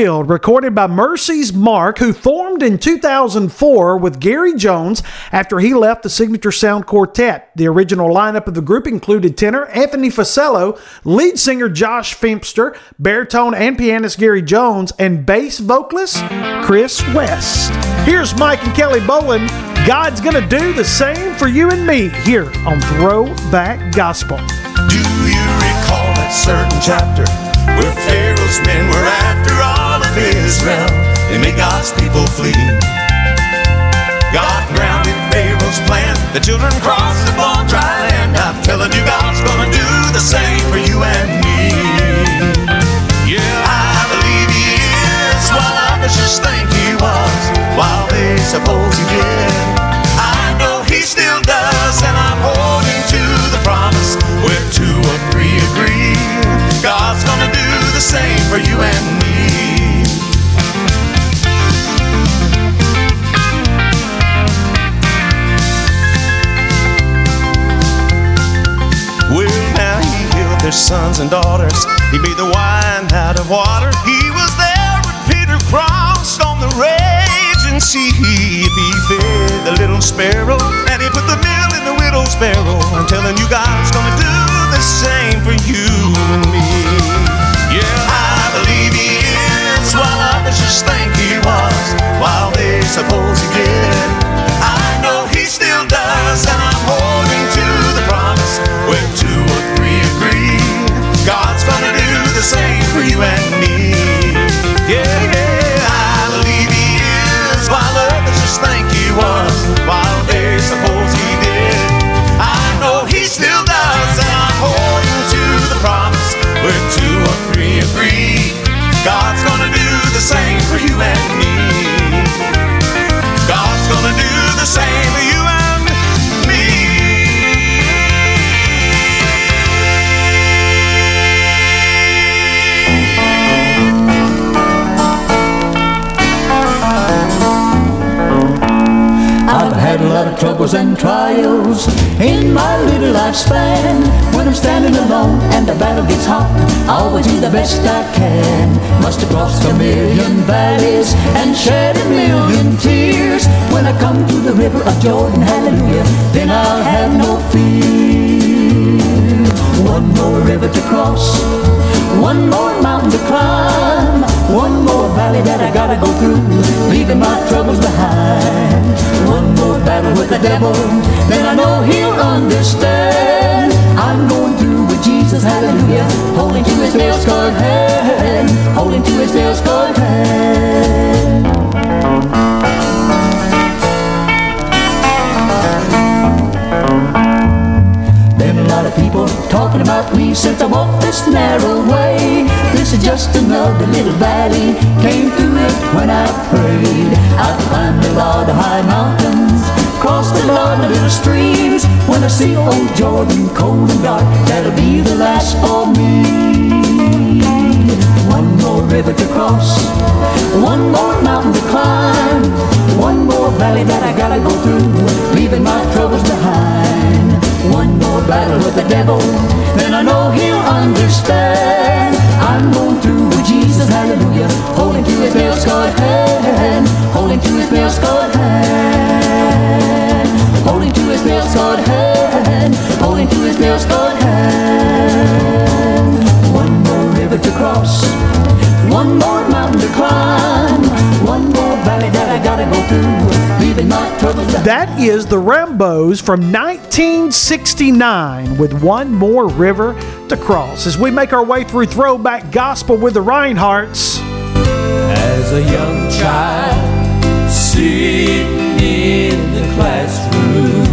Battlefield, recorded by Mercy's Mark, who formed in 2004 with Gary Jones after he left the Signature Sound Quartet. The original lineup of the group included tenor Anthony Facello, lead singer Josh Feemster, baritone and pianist Gary Jones, and bass vocalist Chris West. Here's Mike and Kelly Bowling. God's gonna do the same for you and me here on Throwback Gospel. Do you recall that certain chapter where Pharaoh's men were after all Israel, they made God's people flee. God grounded Pharaoh's plan, the children crossed upon dry land. I'm telling you, God's gonna do the same for you and me. Yeah, I believe He is what others just think He was, while they suppose He did. I know He still does, and I'm holding to the promise where two or three agree. God's gonna do the same for you and me. Their sons and daughters. He made the wine out of water. He was there when Peter crossed on the raging sea. He fed the little sparrow and he put the meal in the widow's barrel, I'm telling you, God's gonna do the same for you and me. Yeah, I believe He is, while others just think He was, while they suppose He did. I know He still does, for you and me. Yeah, yeah, I believe He is, while others just think He was, while they suppose He did. I know He still does, and I'm holding to the promise where two or three agree. God's gonna do the same for you and me. God's gonna do the same lot of troubles and trials in my little lifespan. When I'm standing alone and the battle gets hot, I always do the best I can. Must have crossed a million valleys and shed a million tears. When I come to the river of Jordan, hallelujah, then I'll have no fear. One more river to cross, one more mountain to climb, one more valley that I gotta go through, leaving my troubles behind. One more battle with the devil, then I know he'll understand. I'm going through with Jesus, hallelujah, holding to his nail scarred hand, holding to his nail scarred hand. People talking about me since I walked this narrow way. This is just another little valley. Came through it when I prayed. I climbed a lot of high mountains, crossed a lot of little streams. When I see old Jordan cold and dark, that'll be the last for me. One more river to cross, one more mountain to climb, one more valley that I gotta go through, leaving my troubles behind. One more battle with the devil, then I know he'll understand. I'm going through with Jesus, hallelujah, holding to his nail scarred hand, holding to his nail scarred hand, holding to his nail scarred hand, holding to his nail scarred hand. One more river to cross, one more mountain to climb, one more valley that I gotta go through, leaving my troubles. That is the Rambos from 1969 with one more river to cross. As we make our way through throwback gospel with the Reinhardts. As a young child sitting in the classroom,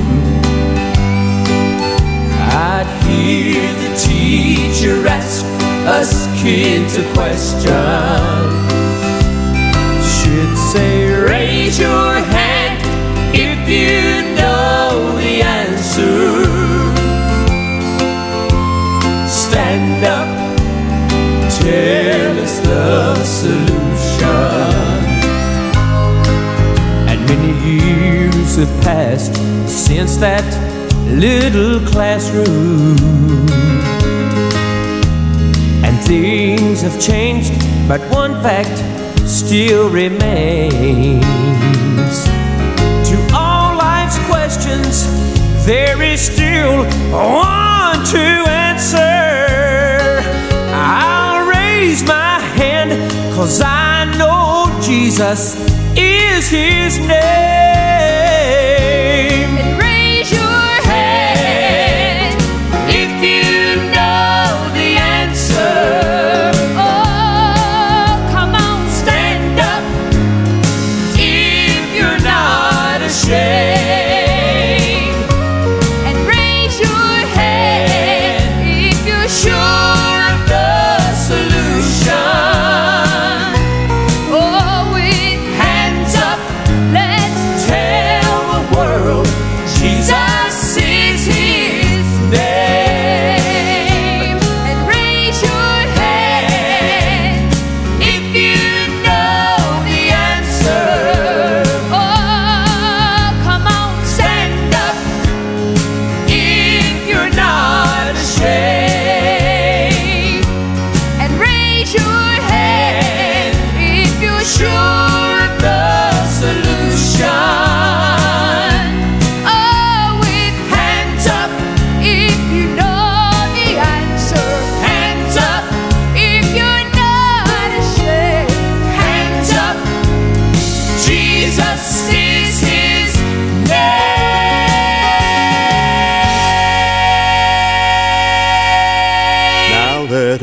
I'd hear the teacher ask us kids a question. Say, raise your hand if you know the answer. Stand up, tell us the solution. And many years have passed since that little classroom. And things have changed, but one fact still remains. To all life's questions, there is still one to answer. I'll raise my hand, cause I know Jesus is his name.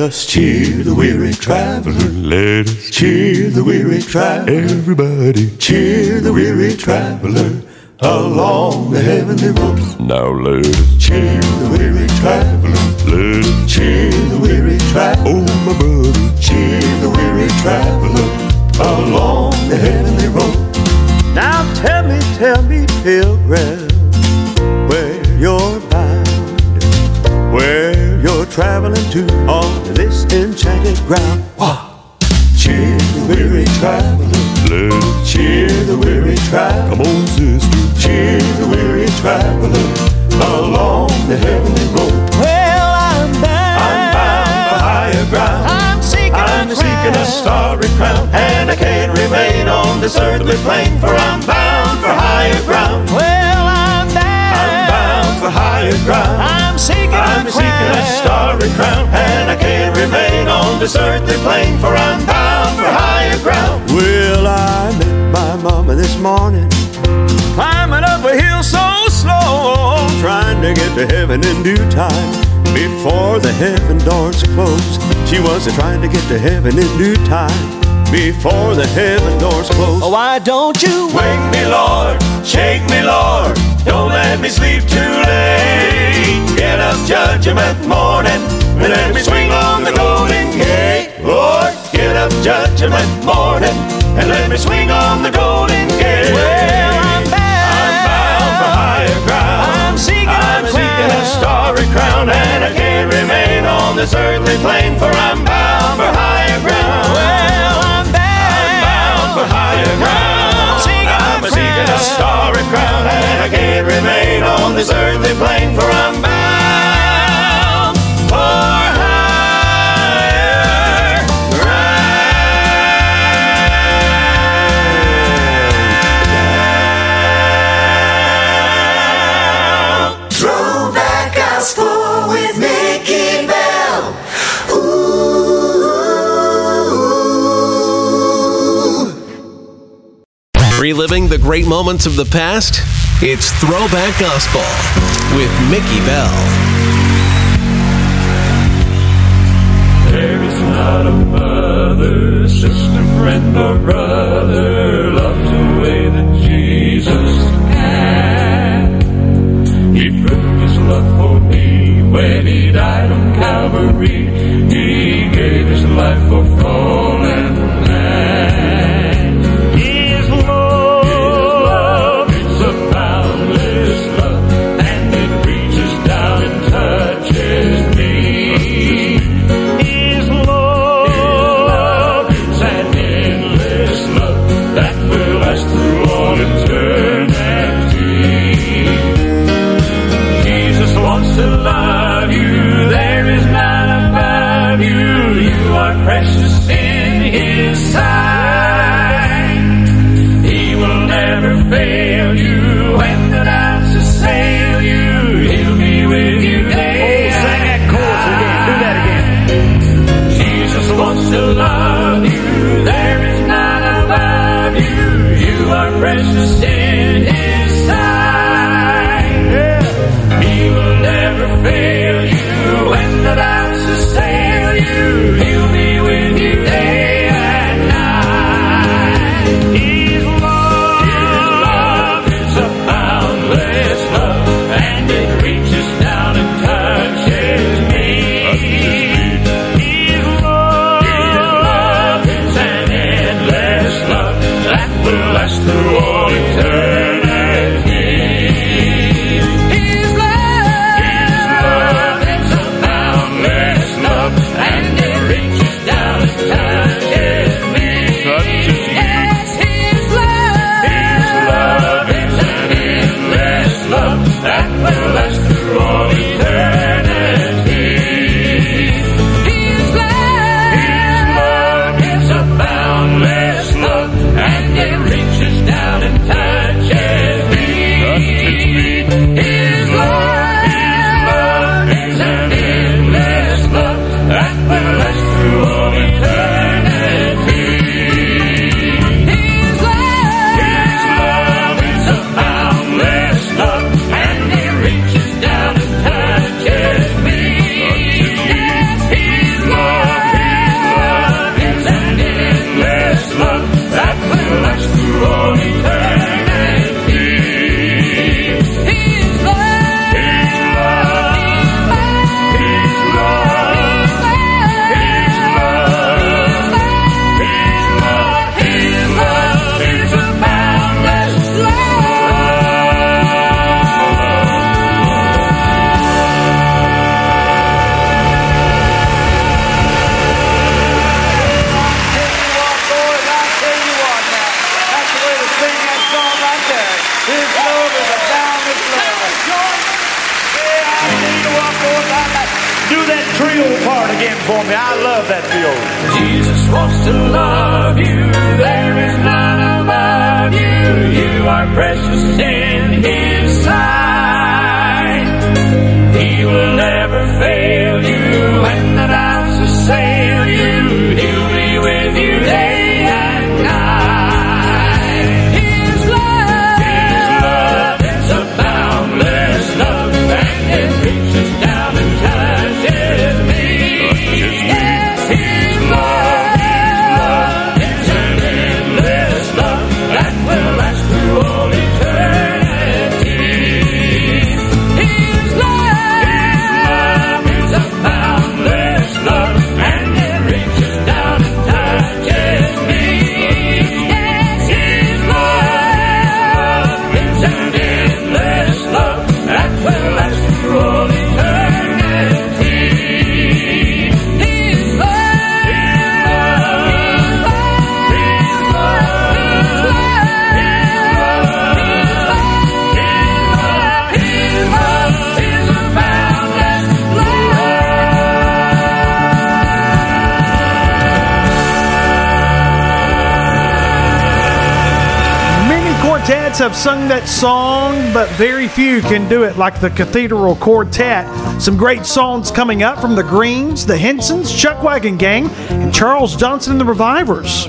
Us cheer the weary traveler. Let us cheer the weary traveler. Everybody cheer the weary traveler along the heavenly road. Now let us cheer the weary traveler. Let us cheer the weary traveler. Oh, my brother, cheer the weary traveler along the heavenly road. Now tell me, tell me, pilgrim, where you're bound, where traveling to on this enchanted ground. Wah! Cheer the weary traveler. Let us cheer the weary traveler. Come on, sister. Cheer the weary traveler along the heavenly road. Well, I'm bound, I'm bound for higher ground. I'm seeking I'm a seeking a starry crown, and I can't remain on this earthly plane, for I'm bound for higher ground. Well, for higher ground. I'm seeking I'm a seeking a crown. starry crown, and I can't remain on this earthly plane, for I'm bound for higher ground. Well, I met my mama this morning, climbing up a hill so slow, trying to get to heaven in due time before the heaven doors close. She was trying to get to heaven in due time before the heaven doors close. Oh, why don't you Wake me, Lord, shake me, Lord, don't let me sleep too late. Get up judgment morning, and let me swing on the golden gate. Lord, get up judgment morning, and let me swing on the golden gate. Well, I'm bound, I'm bound for higher ground. I'm seeking a I'm seeking a starry crown, and I can't remain on this earthly plane, for I'm bound for higher ground. Well, I'm I'm bound for higher ground. Seeking a I'm seeking a starry crown, and I can't remain on this earthly plane, for I'm bound Reliving the great moments of the past? It's Throwback Gospel with Mickey Bell. There is not a mother, sister, friend, or brother loves the way that Jesus can. He proved his love for me when he died on Calvary. You Have sung that song, but very few can do it like the Cathedral Quartet. Some great songs coming up from the Greens, the Hensons, Chuck Wagon Gang, and Charles Johnson and the Revivers.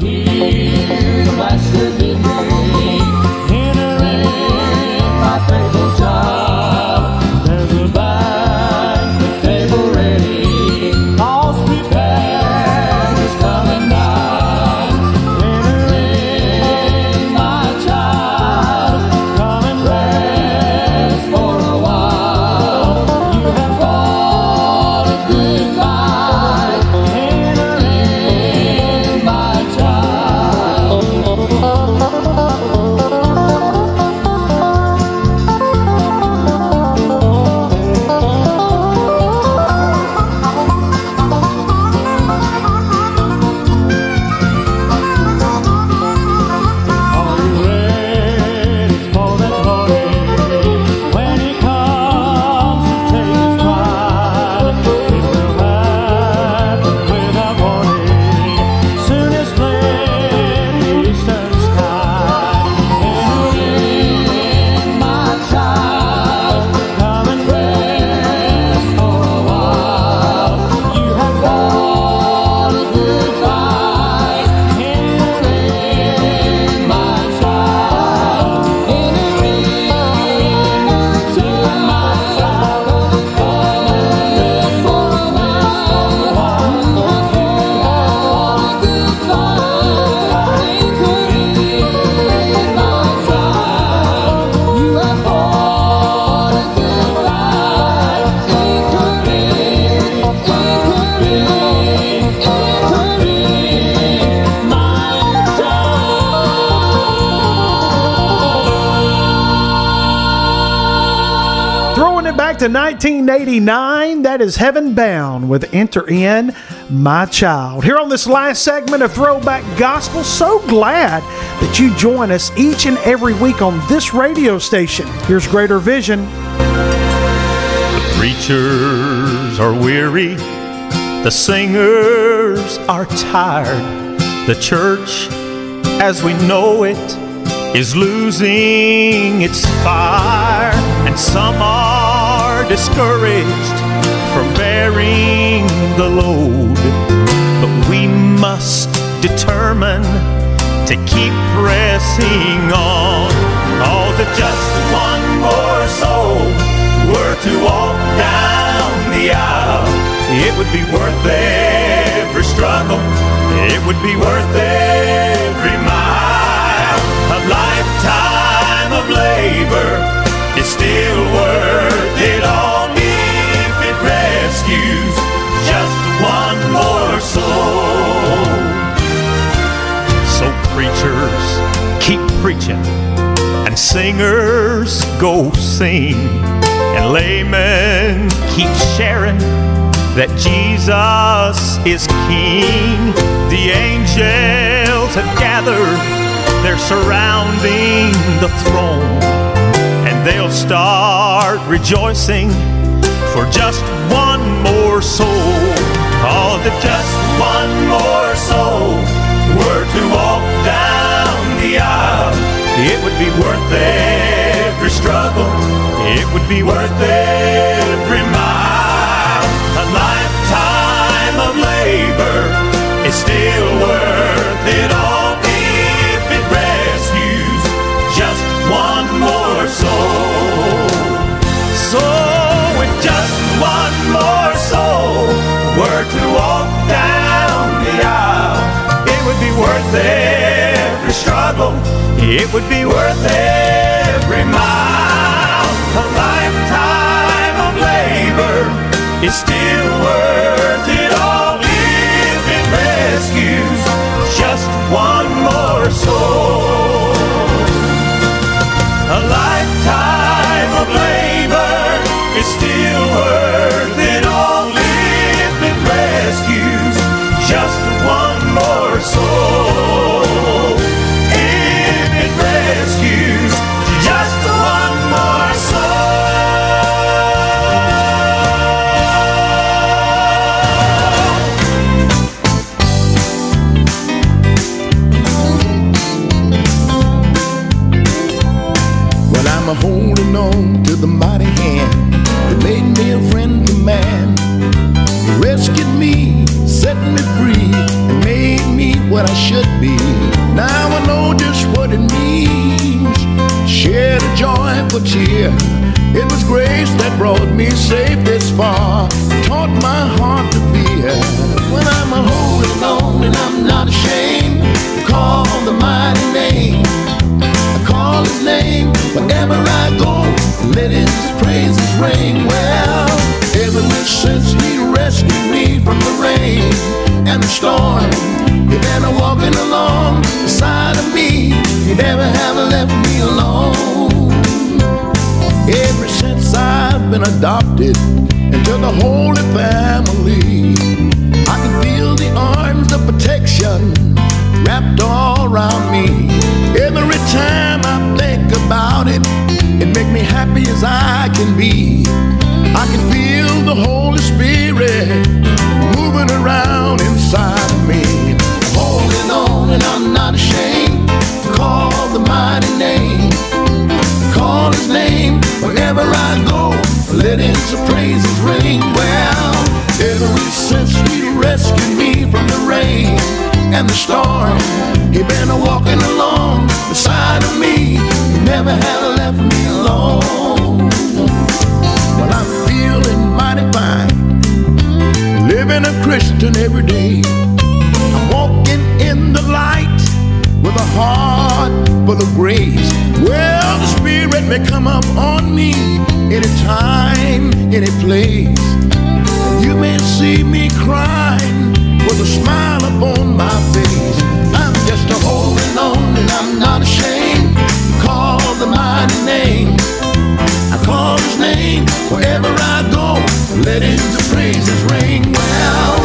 1989, that is Heaven Bound with Enter In My Child. Here on this last segment of Throwback Gospel, so glad that you join us each and every week on this radio station. Here's Greater Vision. The preachers are weary, the singers are tired. The church, as we know it, is losing its fire, and some are discouraged from bearing the load. But we must determine to keep pressing on. Cause if just one more soul were to walk down the aisle, it would be worth every struggle. It would be worth every mile. A lifetime of labor is still worth it just one more soul. So preachers keep preaching and singers go sing and laymen keep sharing that Jesus is King. The angels have gathered, they're surrounding the throne, and they'll start rejoicing for just one more soul. Cause if just one more soul were to walk down the aisle, it would be worth every struggle. It would be worth every mile. A lifetime of labor is still worth it all every struggle. It would be worth every mile. A lifetime of labor is still worth it all if it rescues just one more soul. A lifetime of labor is still worth it joyful tear. It was grace that brought me safe this far, taught my heart to fear. When I'm a holding on and I'm not ashamed call the mighty name. I call his name wherever I go. Let his praises ring. Well, ever since he rescued me from the rain and the storm, he been walking along beside of me. He never have left me alone. Ever since I've been adopted into the holy family, I can feel the arms of protection wrapped all around me. Every time I think about it, it makes me happy as I can be. I can feel the Holy Spirit moving around inside of me. Holding on and I'm not ashamed to call the mighty name. Call his name wherever I go. Let his praises ring. Well, ever since he rescued me from the rain and the storm, he been a walking along beside of me. He never had left me alone. Well, I'm feeling mighty fine, living a Christian every day. I'm walking in the light with a heart full of grace. Well, the Spirit may come up on me anytime, any place. You may see me crying with a smile upon my face. I'm just a holding on and I'm not ashamed. Call the mighty name. I call his name wherever I go. Let his praises ring. Well,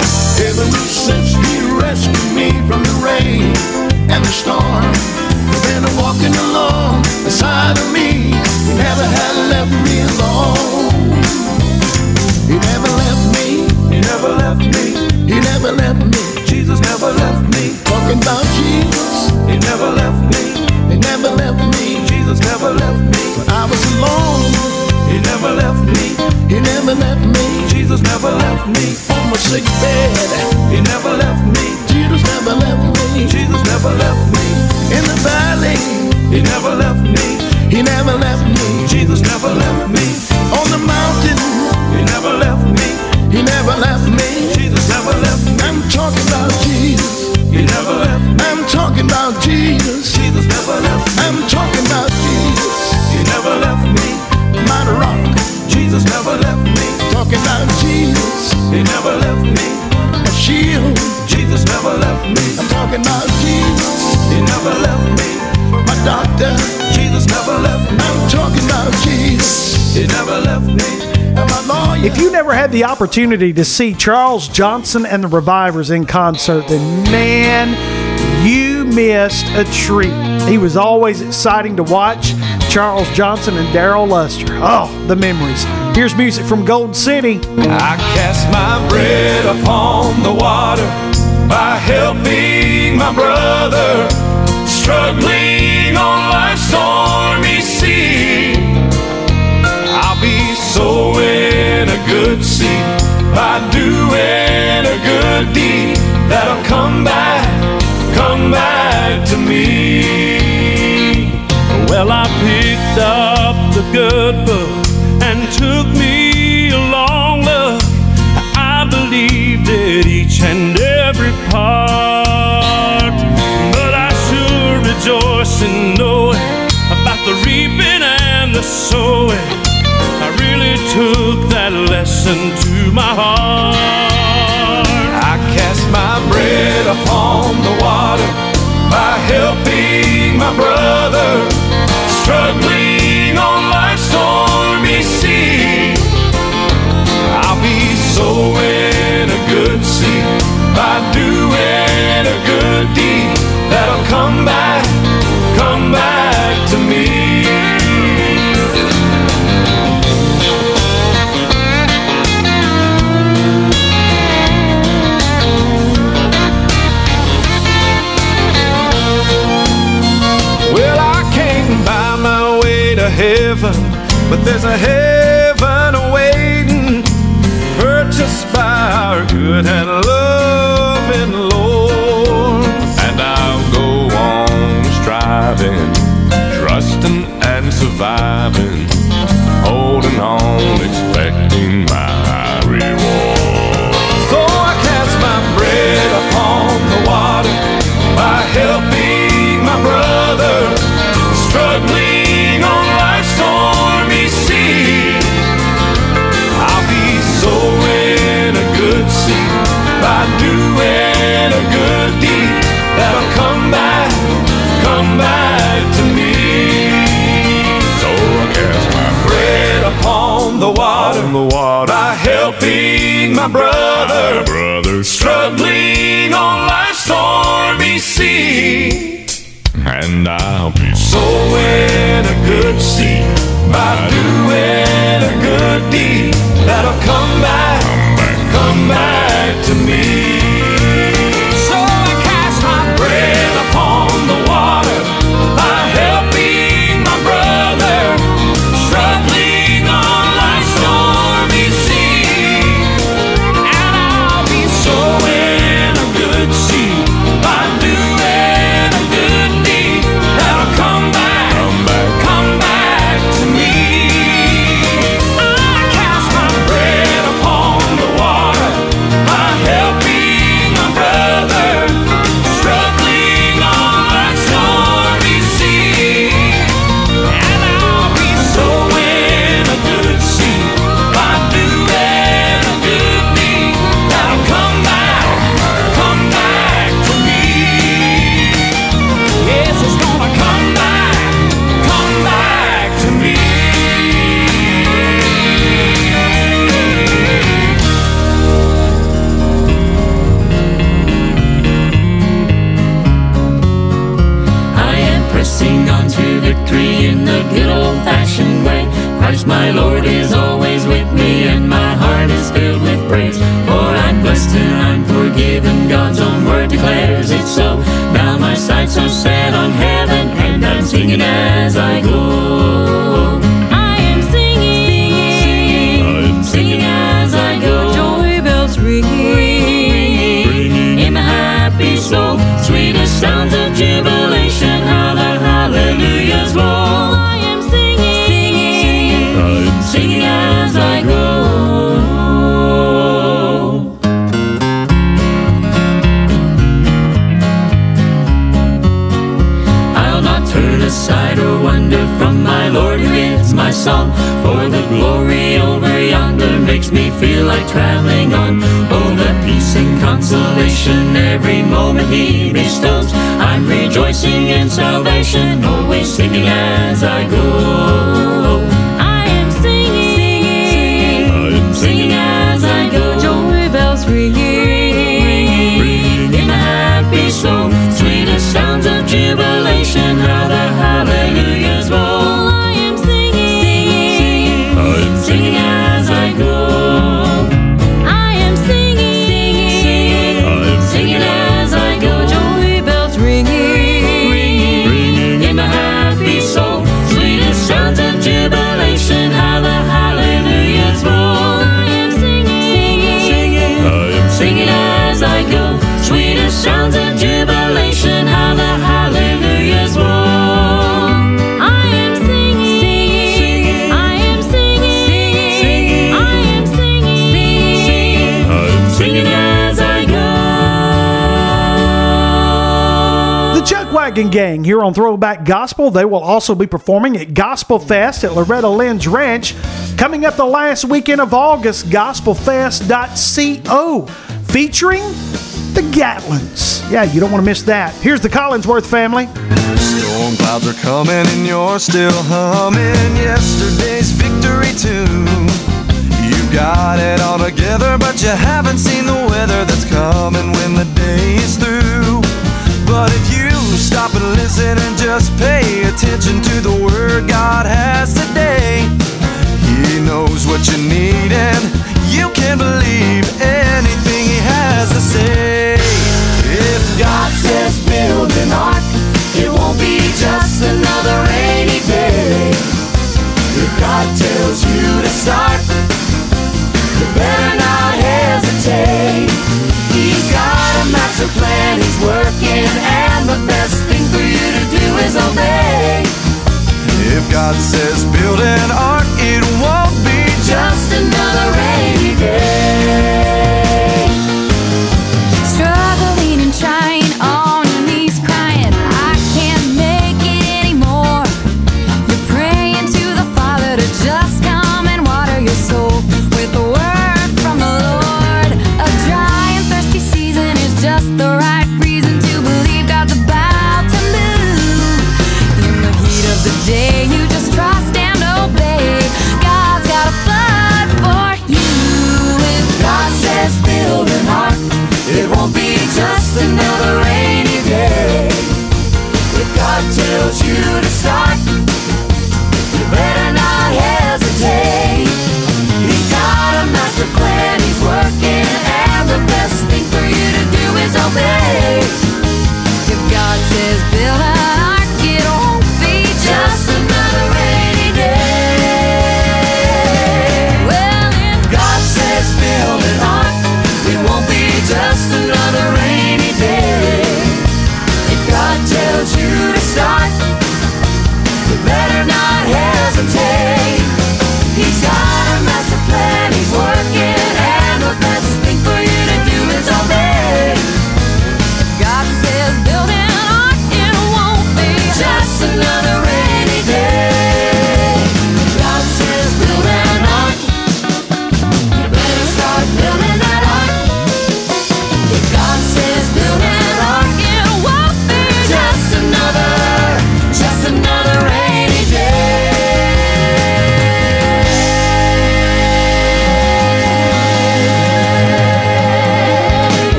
ever since he rescued me from the rain and the storm, been walking along beside of me. He never had left me alone. He never left me. He never left me. He never left me. Jesus never left me. Talking about Jesus. He never left me. He never left me. Jesus never left me. When I was alone. He never left me. He never left me. Jesus never left me. On my sick bed. He never left me. Jesus never left me. Jesus never left me. In the valley. He never left me. He never left me. Jesus never left me. On the mountain. He never left me. He never left me. Jesus never left me. I'm talking about Jesus. He never left me. I'm talking about Jesus. Jesus never left me. I'm talking about Jesus. He never left me. Mighty rock. Jesus never left me. Talking about Jesus. He never left me. A shield. Jesus never left me. I'm talking about Jesus. He never left me. My doctor. Jesus never left me. I'm talking about Jesus. He never left me. My. If you never had the opportunity to see Charles Johnson and the Revivers in concert, then man, you missed a treat. He was always exciting to watch. Charles Johnson and Daryl Luster. Oh, the memories. Here's music from Gold City. I cast my bread upon the water by helping my brother struggling on life's stormy sea. I'll be sowing a good seed by doing a good deed that'll come back, come back to me. Well, I up the good book and took me along. Look, I believed it each and every part. But I sure rejoice in knowing about the reaping and the sowing. I really took that lesson to my heart. I cast my bread upon the water by helping my brother struggling on life's stormy sea. I'll be sowing a good seed by doing a good deed that'll come back, heaven, but there's a heaven waiting, purchased by our good and loving Lord. And I'll go on striving, trusting and surviving, holding on, expecting my that'll come back, come back to me. So I cast my bread upon the water, the water. By helping my brother, brother. Struggling on life's stormy sea. And I'll be sowing a good seed. By doing a good deed. That'll come back, come back to me. Feel like traveling on. Oh, the peace and consolation every moment He bestows. I'm rejoicing in salvation, always singing as I go. Gang here on Throwback Gospel. They will also be performing at Gospel Fest at Loretta Lynn's Ranch coming up the last weekend of August. Gospelfest.co featuring the Gatlins. Yeah, you don't want to miss that. Here's the Collingsworth family. Storm clouds are coming and you're still humming yesterday's victory tune. You've got it all together, but you haven't seen the weather that's coming when the day is through. But if you stop and listen and just pay attention to the word God has today. He knows what you need and you can believe anything He has to say. If God says build an ark, it won't be just another rainy day. If God tells you to start, you better not hesitate. He's got a master plan, He's working and the always obey. If God says build an ark, it won't be just another rainy day. nowhere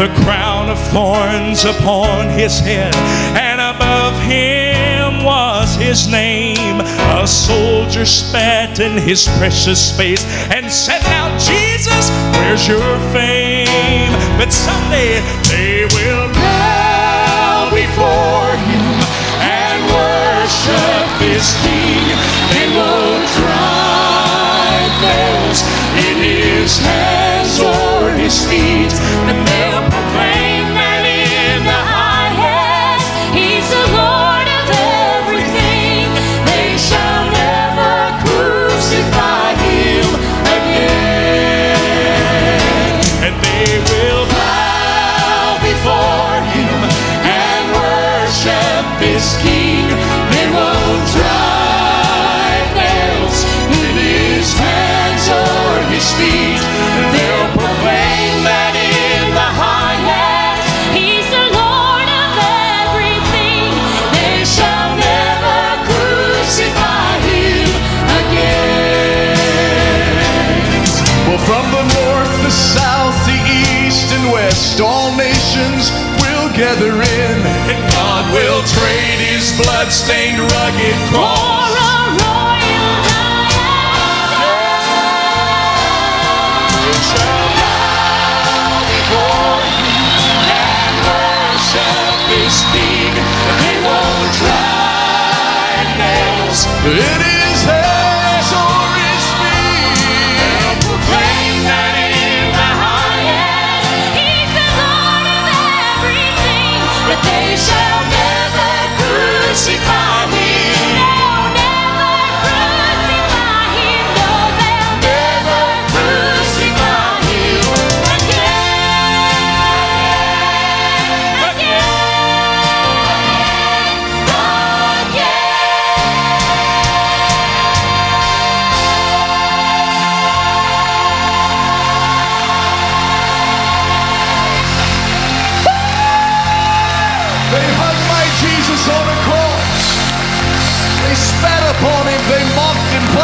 a crown of thorns upon his head, and above him was his name. A soldier spat in his precious face and said, Now, Jesus, where's your fame? But someday they will bow before him and worship his king. They will in his hands or his feet, and they'll proclaim will gather in, and God will trade his blood-stained rugged cross. They shall bow before and worship his king. They won't nails in his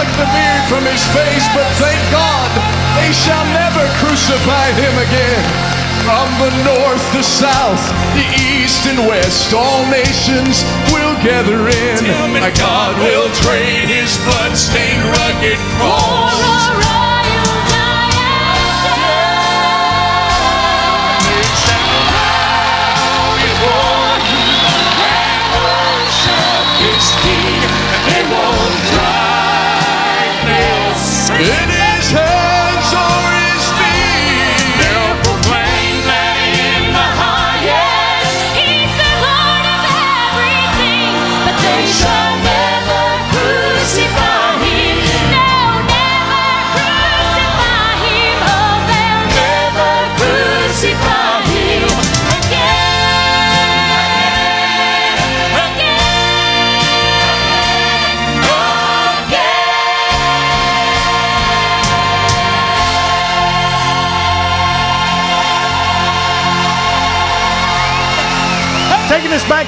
plucked the beard from his face, but thank God they shall never crucify him again. From the north, the south, the east, and west, all nations will gather in. My God will trade his blood-stained rugged cross.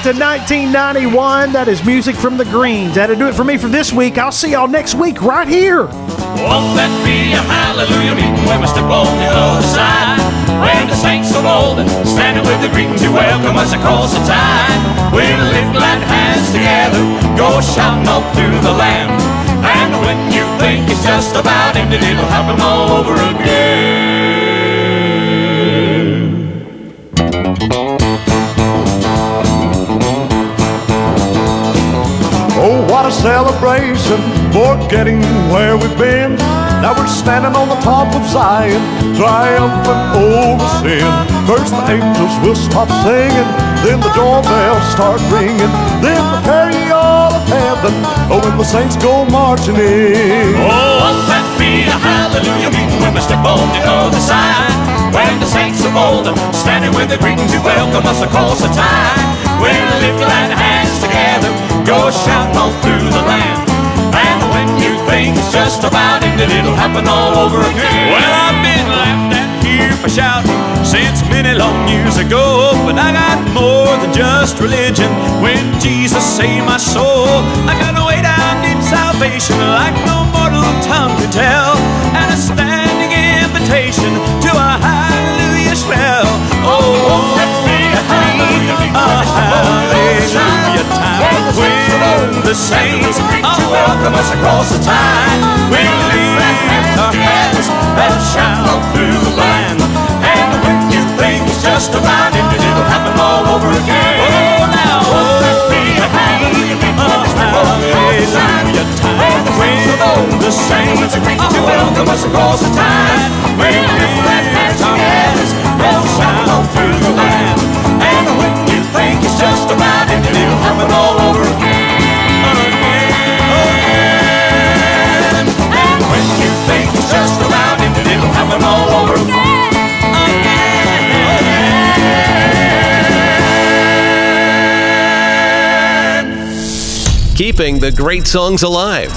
To 1991, that is music from the Greens. That'll do it for me for this week. I'll see y'all next week right here. Won't that be a hallelujah meeting when we step on the other side? When the saints standing with the welcome us across the tide. We'll lift glad hands together, go shouting all through the land. And when you think it's just about ended, it'll happen all over again. A celebration for getting where we've been. Now we're standing on the top of Zion, triumphant over sin. First the angels will stop singing, then the doorbells start ringing, then the carry-all of heaven. Oh, when the saints go marching in. Oh, that be a hallelujah meeting when we step on the other side? When the saints are golden, standing with the greeting to welcome us across the tide. We'll lift glad hands together, go shouting all through the land. And when you think it's just about ended, it'll happen all over again. Well, I've been laughed at here for shouting since many long years ago. But I got more than just religion when Jesus saved my soul. I got a way down deep salvation like no mortal tongue can tell. And a standing invitation to a hallelujah spell. Won't that be a hallelujah time when the saints are welcome us across the tide. We lift our hands and shout through the land. And when you think it's just about it, it'll happen all over again. Oh, now, a hallelujah time when the saints are welcome us across the tide. We lift our hands and shout through the land. And when you think it's just about it, all over again. Again. And when you think it's just it'll happen all over again. Keeping the great songs alive.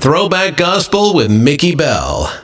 Throwback Gospel with Mickey Bell.